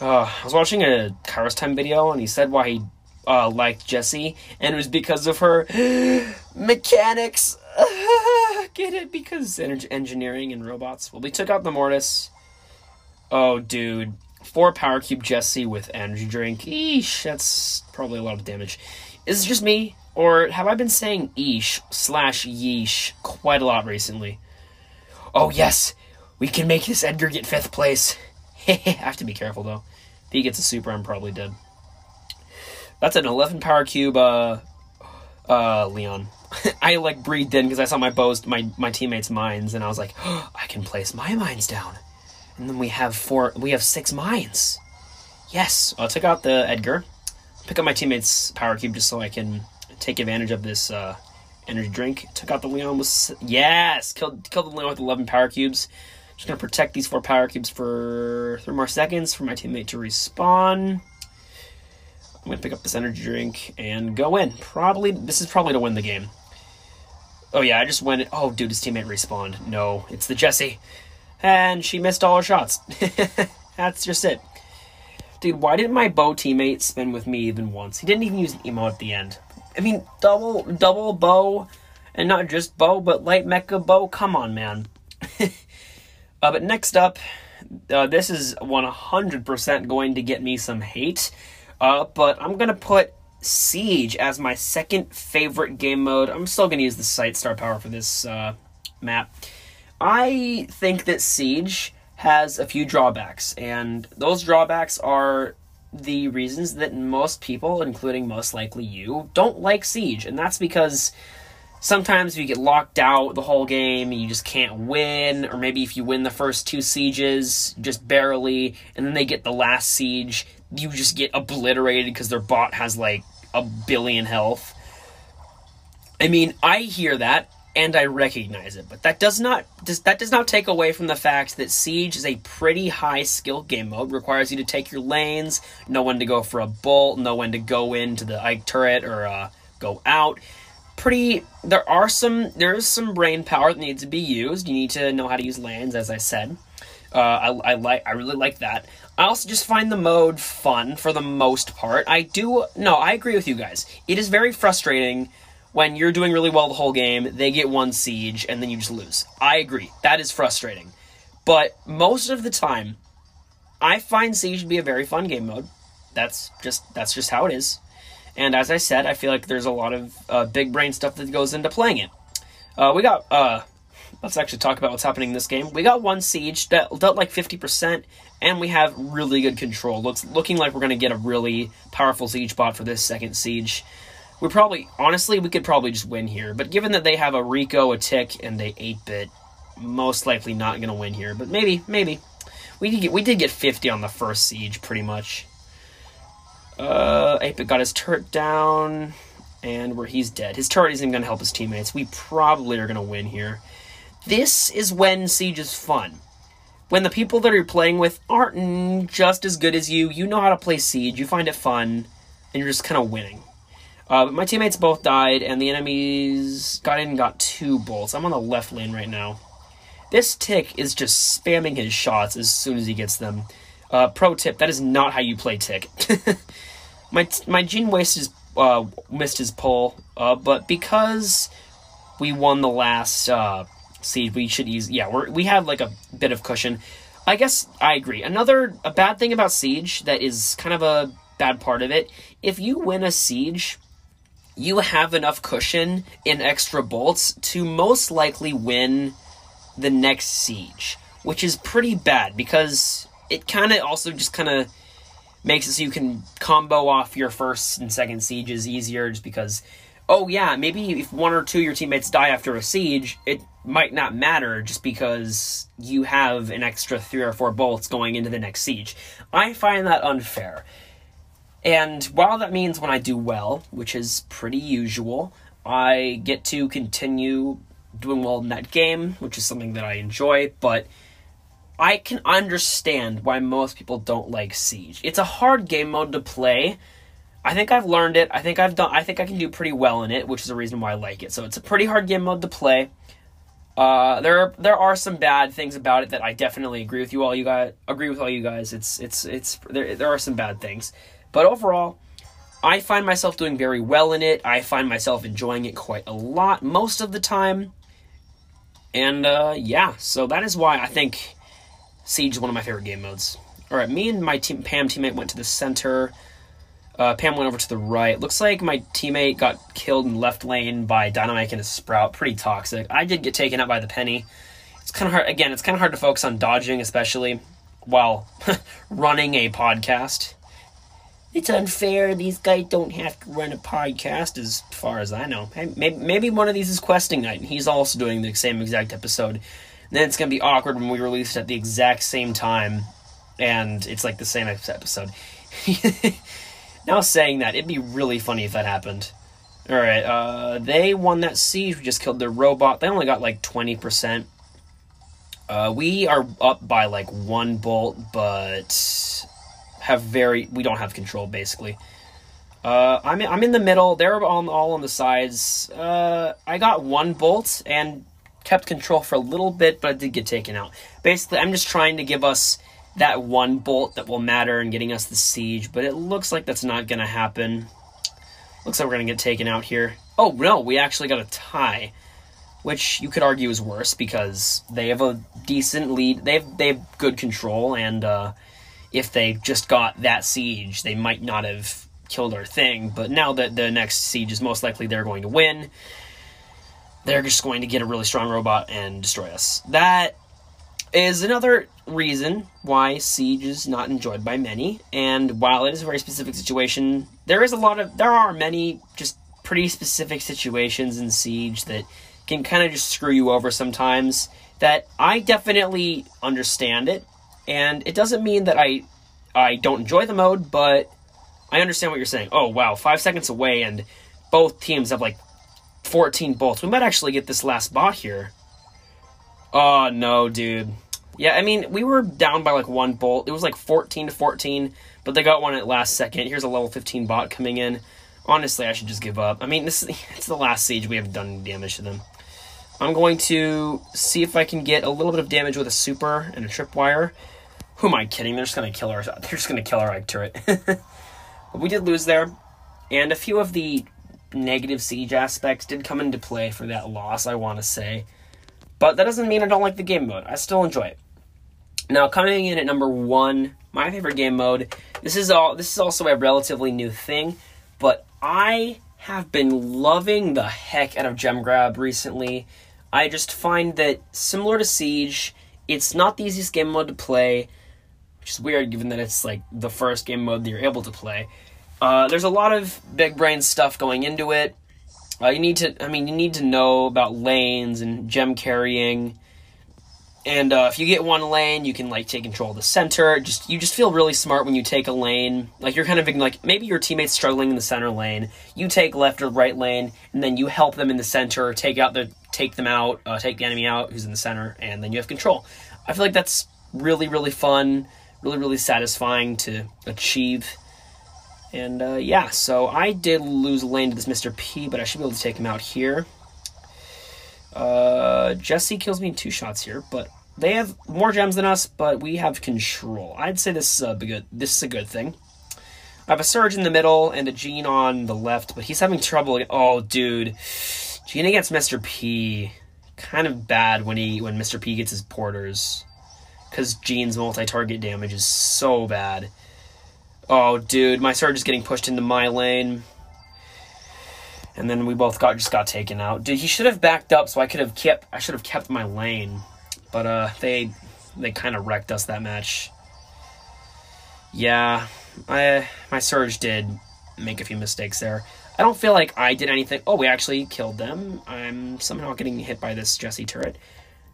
Uh, I was watching a Kairos Time video and he said why he uh, liked Jessie, and it was because of her mechanics. Get it? Because energy engineering and robots. Well, we took out the Mortis. Oh, dude. Four power cube Jessie with energy drink. Eesh, that's probably a lot of damage. Is it just me? Or have I been saying eesh slash yeesh quite a lot recently? Oh, yes! We can make this Edgar get fifth place. I have to be careful, though. If he gets a super, I'm probably dead. That's an 11 power cube, uh, uh, Leon. I, like, breathed in because I saw my bows, my, my teammates' mines, and I was like, oh, I can place my mines down. And then we have four, we have six mines. Yes, I'll take out the Edgar. Pick up my teammate's power cube just so I can take advantage of this uh, energy drink. Took out the Leon with yes, killed killed the Leon with eleven power cubes. Just gonna protect these four power cubes for three more seconds for my teammate to respawn. I'm gonna pick up this energy drink and go in. Probably this is probably to win the game. Oh yeah, I just went. Oh dude, his teammate respawned. No, it's the Jessie, and she missed all her shots. That's just it. Dude, why didn't my Bo teammate spin with me even once? He didn't even use an emo at the end. I mean, double double Bo, and not just Bo, but light mecha Bo. Come on, man. uh, but next up, uh, this is 100% going to get me some hate. Uh, but I'm gonna put Siege as my second favorite game mode. I'm still gonna use the Sight Star Power for this uh, map. I think that Siege has a few drawbacks, and those drawbacks are the reasons that most people, including most likely you, don't like Siege. And that's because sometimes you get locked out the whole game and you just can't win, or maybe if you win the first two sieges just barely, and then they get the last siege, you just get obliterated because their bot has like a billion health. I mean, I hear that and I recognize it, but that does not does, that does not take away from the fact that Siege is a pretty high skill game mode. Requires you to take your lanes, know when to go for a bolt, know when to go into the Ike turret or uh, go out. Pretty there are some there's some brain power that needs to be used. You need to know how to use lands as i said. Uh, I, I like i really like that. I also just find the mode fun for the most part. I do no i agree with you guys. It is very frustrating when you're doing really well the whole game they get one siege and then you just lose i agree that is frustrating but most of the time i find siege to be a very fun game mode that's just that's just how it is and as I said, I feel like there's a lot of uh, big brain stuff that goes into playing it. Uh, we got, uh, let's actually talk about what's happening in this game. We got one siege that dealt like 50%, and we have really good control. Looks looking like we're going to get a really powerful siege bot for this second siege. We probably, honestly, we could probably just win here. But given that they have a Rico, a Tick, and a 8-bit, most likely not going to win here. But maybe, maybe. We did, get, we did get 50 on the first siege, pretty much. Uh, Ape got his turret down, and where he's dead. His turret isn't going to help his teammates. We probably are going to win here. This is when Siege is fun. When the people that you're playing with aren't just as good as you, you know how to play Siege, you find it fun, and you're just kind of winning. Uh, my teammates both died, and the enemies got in and got two bolts. I'm on the left lane right now. This tick is just spamming his shots as soon as he gets them. Uh, pro tip: that is not how you play tick. my my Gene wasted uh, missed his pull, uh, but because we won the last uh, seed, we should use. Yeah, we we have like a bit of cushion. I guess I agree. Another a bad thing about siege that is kind of a bad part of it. If you win a siege, you have enough cushion in extra bolts to most likely win the next siege, which is pretty bad because it kind of also just kind of makes it so you can combo off your first and second sieges easier just because oh yeah maybe if one or two of your teammates die after a siege it might not matter just because you have an extra three or four bolts going into the next siege. I find that unfair and while that means when i do well which is pretty usual i get to continue doing well in that game which is something that i enjoy but I can understand why most people don't like Siege. It's a hard game mode to play. I think I've learned it. I think I've done. I think I can do pretty well in it, which is the reason why I like it. So it's a pretty hard game mode to play. Uh, there are, there are some bad things about it that I definitely agree with you all. You guys agree with all you guys. It's it's it's there. There are some bad things, but overall, I find myself doing very well in it. I find myself enjoying it quite a lot most of the time, and uh, yeah. So that is why I think Siege is one of my favorite game modes. All right, me and my team, Pam teammate went to the center. Uh, Pam went over to the right. Looks like my teammate got killed in left lane by Dynamike and a Sprout. Pretty toxic. I did get taken out by the Penny. It's kind of hard. Again, it's kind of hard to focus on dodging, especially while running a podcast. It's unfair. These guys don't have to run a podcast, as far as I know. Maybe, maybe one of these is questing night, and he's also doing the same exact episode then it's gonna be awkward when we release it at the exact same time, and it's like the same episode. now saying that, it'd be really funny if that happened. All right, uh, they won that siege. We just killed their robot. They only got like twenty percent. Uh, we are up by like one bolt, but have very we don't have control basically. Uh, I'm I'm in the middle. They're all, all on the sides. Uh, I got one bolt, and kept control for a little bit, but it did get taken out. Basically, I'm just trying to give us that one bolt that will matter and getting us the siege, but it looks like that's not going to happen. Looks like we're going to get taken out here. Oh, no, we actually got a tie, which you could argue is worse because they have a decent lead. They have, they have good control, and uh, if they just got that siege, they might not have killed our thing, but now that the next siege is most likely they're going to win, they're just going to get a really strong robot and destroy us. That is another reason why Siege is not enjoyed by many. And while it is a very specific situation, there is a lot of there are many just pretty specific situations in Siege that can kind of just screw you over sometimes. That I definitely understand it, and it doesn't mean that I I don't enjoy the mode, but I understand what you're saying. Oh wow, five seconds away, and both teams have like 14 bolts. We might actually get this last bot here. Oh no, dude. Yeah, I mean, we were down by like one bolt. It was like 14 to 14, but they got one at last second. Here's a level 15 bot coming in. Honestly, I should just give up. I mean, this is, it's the last siege. We haven't done damage to them. I'm going to see if I can get a little bit of damage with a super and a tripwire. Who am I kidding? They're just to kill our. They're just to kill our Ike turret. but we did lose there, and a few of the negative siege aspects did come into play for that loss. I want to say, but that doesn't mean I don't like the game mode. I still enjoy it. Now, coming in at number one, my favorite game mode. This is all. This is also a relatively new thing, but I have been loving the heck out of Gem Grab recently. I just find that similar to Siege, it's not the easiest game mode to play, which is weird given that it's like the first game mode that you're able to play. Uh, there's a lot of big brain stuff going into it. Uh, you need to, I mean, you need to know about lanes and gem carrying and uh, if you get one lane, you can like take control of the center. Just you just feel really smart when you take a lane. Like you're kind of like maybe your teammate's struggling in the center lane. You take left or right lane, and then you help them in the center, take out the take them out, uh, take the enemy out who's in the center, and then you have control. I feel like that's really really fun, really really satisfying to achieve. And uh, yeah, so I did lose lane to this Mr. P, but I should be able to take him out here. Uh, Jessie kills me in two shots here, but they have more gems than us, but we have control. I'd say this is a good. This is a good thing. I have a Surge in the middle and a Gene on the left, but he's having trouble. Oh, dude, Gene against Mr. P, kind of bad when he when Mr. P gets his porters, because Gene's multi-target damage is so bad. Oh, dude, my Surge is getting pushed into my lane. And then we both got just got taken out. Dude, he should have backed up so I could have kept I should have kept my lane. But uh, they they kind of wrecked us that match. Yeah, I my surge did make a few mistakes there. I don't feel like I did anything. Oh, we actually killed them. I'm somehow getting hit by this Jessie turret.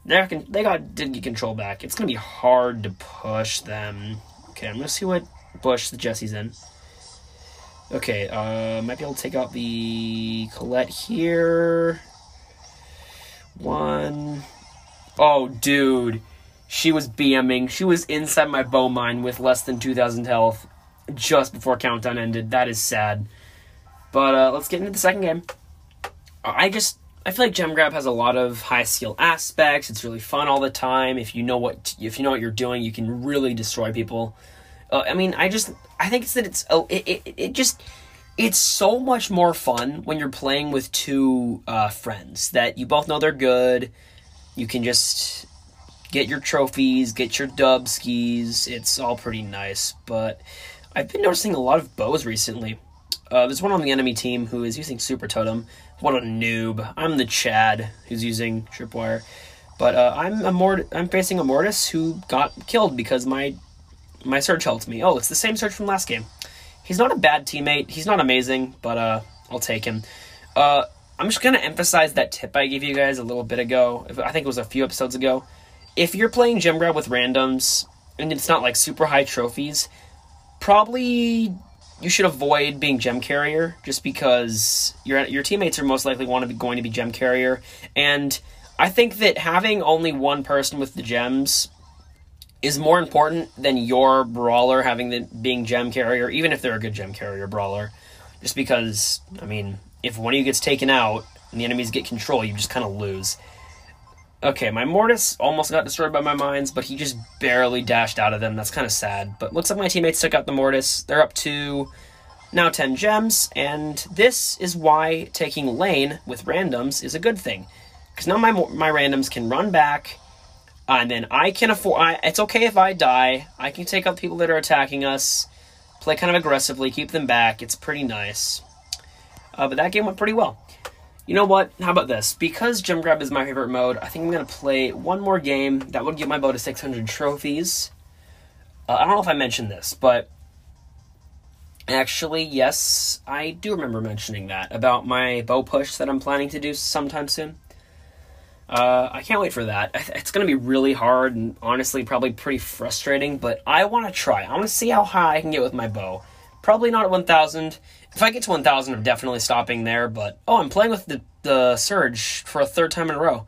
They they got did get control back. It's gonna be hard to push them. Okay, I'm gonna see what bush the Jessie's in. Okay, uh, might be able to take out the Colette here. One, Oh, dude. She was BMing. She was inside my Bo mine with less than 2,000 health just before countdown ended. That is sad. But uh, let's get into the second game. I just I feel like gem grab has a lot of high skill aspects. It's really fun all the time. If you know what if you know what you're doing, you can really destroy people. Uh, I mean, I just I think it's that it's oh it, it, it just it's so much more fun when you're playing with two uh, friends that you both know they're good you can just get your trophies, get your dub skis. It's all pretty nice. But I've been noticing a lot of bows recently. Uh, there's one on the enemy team who is using Super Totem. What a noob. I'm the Chad who's using Tripwire. But uh, I'm a Mort- I'm facing a Mortis who got killed because my my Surge helped me. Oh, it's the same Surge from last game. He's not a bad teammate. He's not amazing, but uh, I'll take him. Uh, I'm just gonna emphasize that tip I gave you guys a little bit ago. I think it was a few episodes ago. If you're playing Gem Grab with randoms and it's not like super high trophies, probably you should avoid being gem carrier just because your your teammates are most likely want to be going to be gem carrier and I think that having only one person with the gems is more important than your brawler having the being gem carrier even if they're a good gem carrier brawler just because I mean if one of you gets taken out and the enemies get control, you just kind of lose. Okay, my Mortis almost got destroyed by my mines, but he just barely dashed out of them. That's kind of sad. But looks like my teammates took out the Mortis. They're up to now 10 gems, and this is why taking lane with randoms is a good thing. Because now my, my randoms can run back, and then I can afford... I, it's okay if I die. I can take out people that are attacking us, play kind of aggressively, keep them back. It's pretty nice. Uh, but that game went pretty well. You know what? How about this? Because Gem Grab is my favorite mode, I think I'm going to play one more game that would get my Bo to 600 trophies. Uh, I don't know if I mentioned this, but actually, yes, I do remember mentioning that about my Bo push that I'm planning to do sometime soon. Uh, I can't wait for that. It's going to be really hard and honestly probably pretty frustrating, but I want to try. I want to see how high I can get with my Bo. Probably not at 1000. If I get to 1000, I'm definitely stopping there, but oh, I'm playing with the, the Surge for a third time in a row.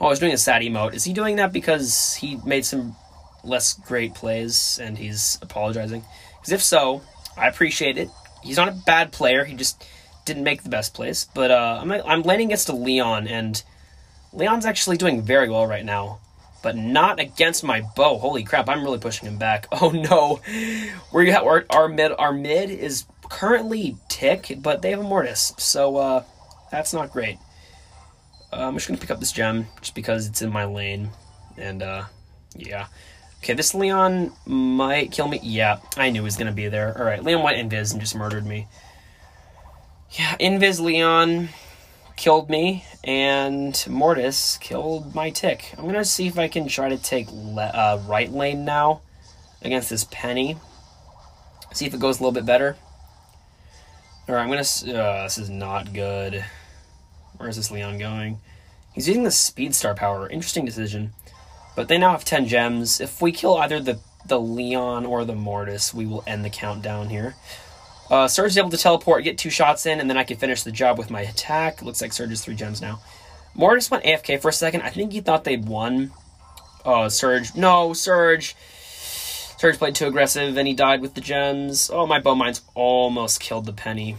Oh, I was doing a sad emote. Is he doing that because he made some less great plays and he's apologizing? Because if so, I appreciate it. He's not a bad player, he just didn't make the best plays. But uh, I'm, I'm landing against a Leon, and Leon's actually doing very well right now, but not against my Bo. Holy crap, I'm really pushing him back. Oh no. we our, our mid our mid is currently tick, but they have a mortis. So uh that's not great. Uh, I'm just gonna pick up this gem just because it's in my lane. And uh yeah. Okay, this Leon might kill me. Yeah, I knew he was gonna be there. Alright, Leon went invis and just murdered me. Yeah, invis Leon killed me, and Mortis killed my tick. I'm gonna see if I can try to take le- uh, right lane now against this Penny. See if it goes a little bit better. Alright, I'm gonna. Uh, this is not good. Where is this Leon going? He's using the Speed Star power. Interesting decision. But they now have 10 gems. If we kill either the, the Leon or the Mortis, we will end the countdown here. Uh, Surge is able to teleport, get two shots in, and then I can finish the job with my attack. Looks like Surge is three gems now. Mortis went AFK for a second. I think he thought they'd won. Uh, Surge. No, Surge. Surge played too aggressive, and he died with the gems. Oh, my Bowmines almost killed the Penny.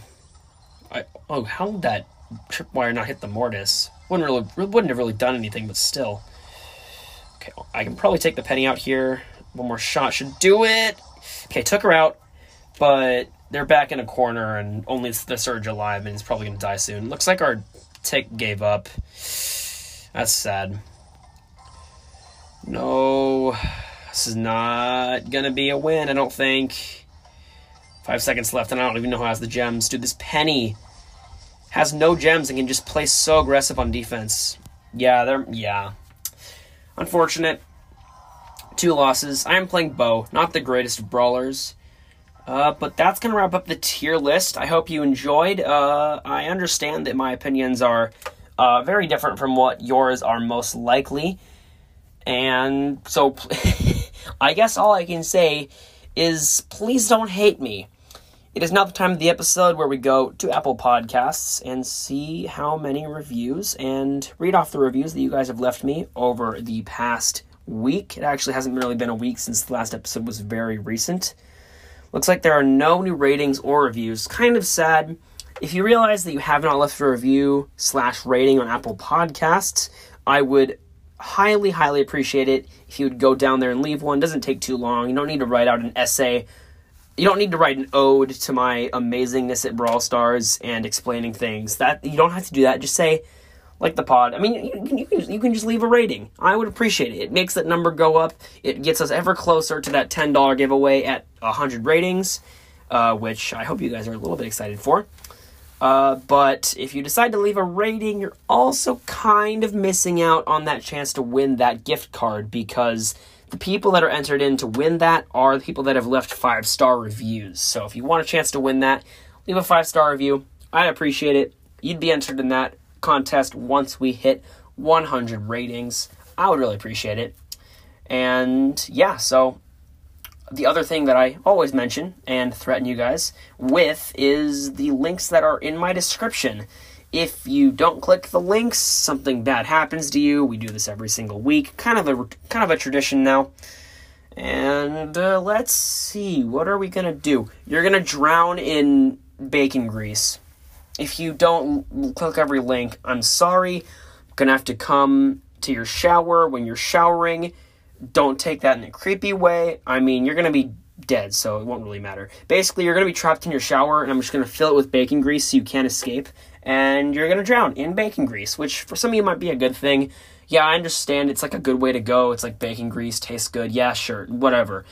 I, oh, how did that tripwire not hit the Mortis? Wouldn't really, wouldn't have really done anything, but still. Okay, I can probably take the Penny out here. One more shot should do it. Okay, took her out, but they're back in a corner and only the Surge alive, and he's probably to die soon. Looks like our tick gave up. That's sad. No, this is not going to be a win, I don't think. Five seconds left, and I don't even know who has the gems. Dude, this Penny has no gems and can just play so aggressive on defense. Yeah, they're. Yeah. Unfortunate. Two losses. I am playing Bo, not the greatest of brawlers. Uh, but that's going to wrap up the tier list. I hope you enjoyed. Uh, I understand that my opinions are uh, very different from what yours are most likely. And so I guess all I can say is please don't hate me. It is now the time of the episode where we go to Apple Podcasts and see how many reviews and read off the reviews that you guys have left me over the past week. It actually hasn't really been a week since the last episode was very recent. Looks like there are no new ratings or reviews. Kind of sad. If you realize that you have not left a review slash rating on Apple Podcasts, I would highly, highly appreciate it you would go down there and leave one. Doesn't take too long. You don't need to write out an essay. You don't need to write an ode to my amazingness at Brawl Stars and explaining things. That you don't have to do that. Just say, like the pod. I mean, you, can, you, can, you can just leave a rating. I would appreciate it. It makes that number go up. It gets us ever closer to that $10 giveaway at 100 ratings, uh, which I hope you guys are a little bit excited for. Uh, but if you decide to leave a rating, you're also kind of missing out on that chance to win that gift card because the people that are entered in to win that are the people that have left five star reviews. So if you want a chance to win that, leave a five star review. I'd appreciate it. You'd be entered in that contest once we hit 100 ratings. I would really appreciate it. And yeah, so the other thing that I always mention and threaten you guys with is the links that are in my description. If you don't click the links, something bad happens to you. We do this every single week, kind of a kind of a tradition now. And uh, let's see, what are we gonna do? You're gonna drown in bacon grease. If you don't click every link, I'm sorry. I'm gonna have to come to your shower when you're showering. Don't take that in a creepy way. I mean, you're gonna be dead, so it won't really matter. Basically, you're gonna be trapped in your shower, and I'm just gonna fill it with bacon grease so you can't escape, and you're gonna drown in bacon grease, which for some of you might be a good thing. Yeah, I understand it's like a good way to go. It's like bacon grease, tastes good. Yeah, sure, whatever.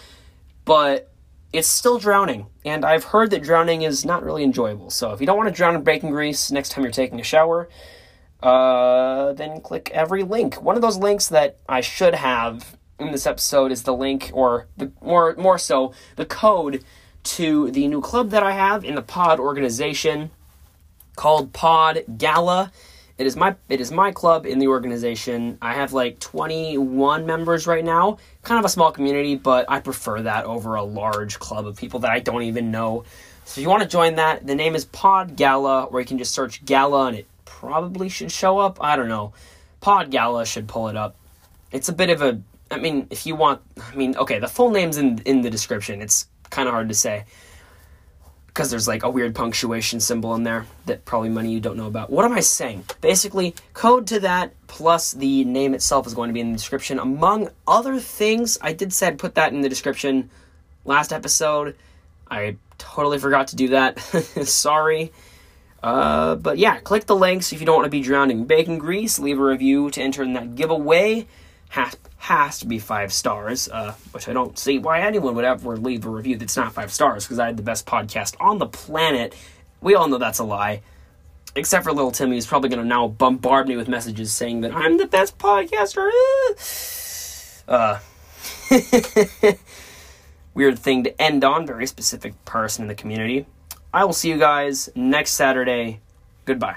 But it's still drowning, and I've heard that drowning is not really enjoyable. So if you don't want to drown in bacon grease next time you're taking a shower, uh, then click every link. One of those links that I should have in this episode is the link, or the more more so, the code to the new club that I have in the Pod organization called Pod Gala. It is my it is my club in the organization. I have like 21 members right now. Kind of a small community, but I prefer that over a large club of people that I don't even know. So if you want to join that, the name is Pod Gala, or you can just search Gala and it probably should show up. I don't know. Pod Gala should pull it up. It's a bit of a I mean, if you want I mean, okay, the full name's in in the description. It's kind of hard to say because there's like a weird punctuation symbol in there that probably many of you don't know about. What am I saying? Basically, code to that plus the name itself is going to be in the description. Among other things, I did said put that in the description last episode. I totally forgot to do that. Sorry. Uh, but yeah, click the links if you don't want to be drowned in bacon grease. Leave a review to enter in that giveaway has, has to be five stars, uh, which I don't see why anyone would ever leave a review that's not five stars because I had the best podcast on the planet. We all know that's a lie. Except for little Timmy, who's probably going to now bombard me with messages saying that I'm the best podcaster. Uh, weird thing to end on. Very specific person in the community. I will see you guys next Saturday. Goodbye.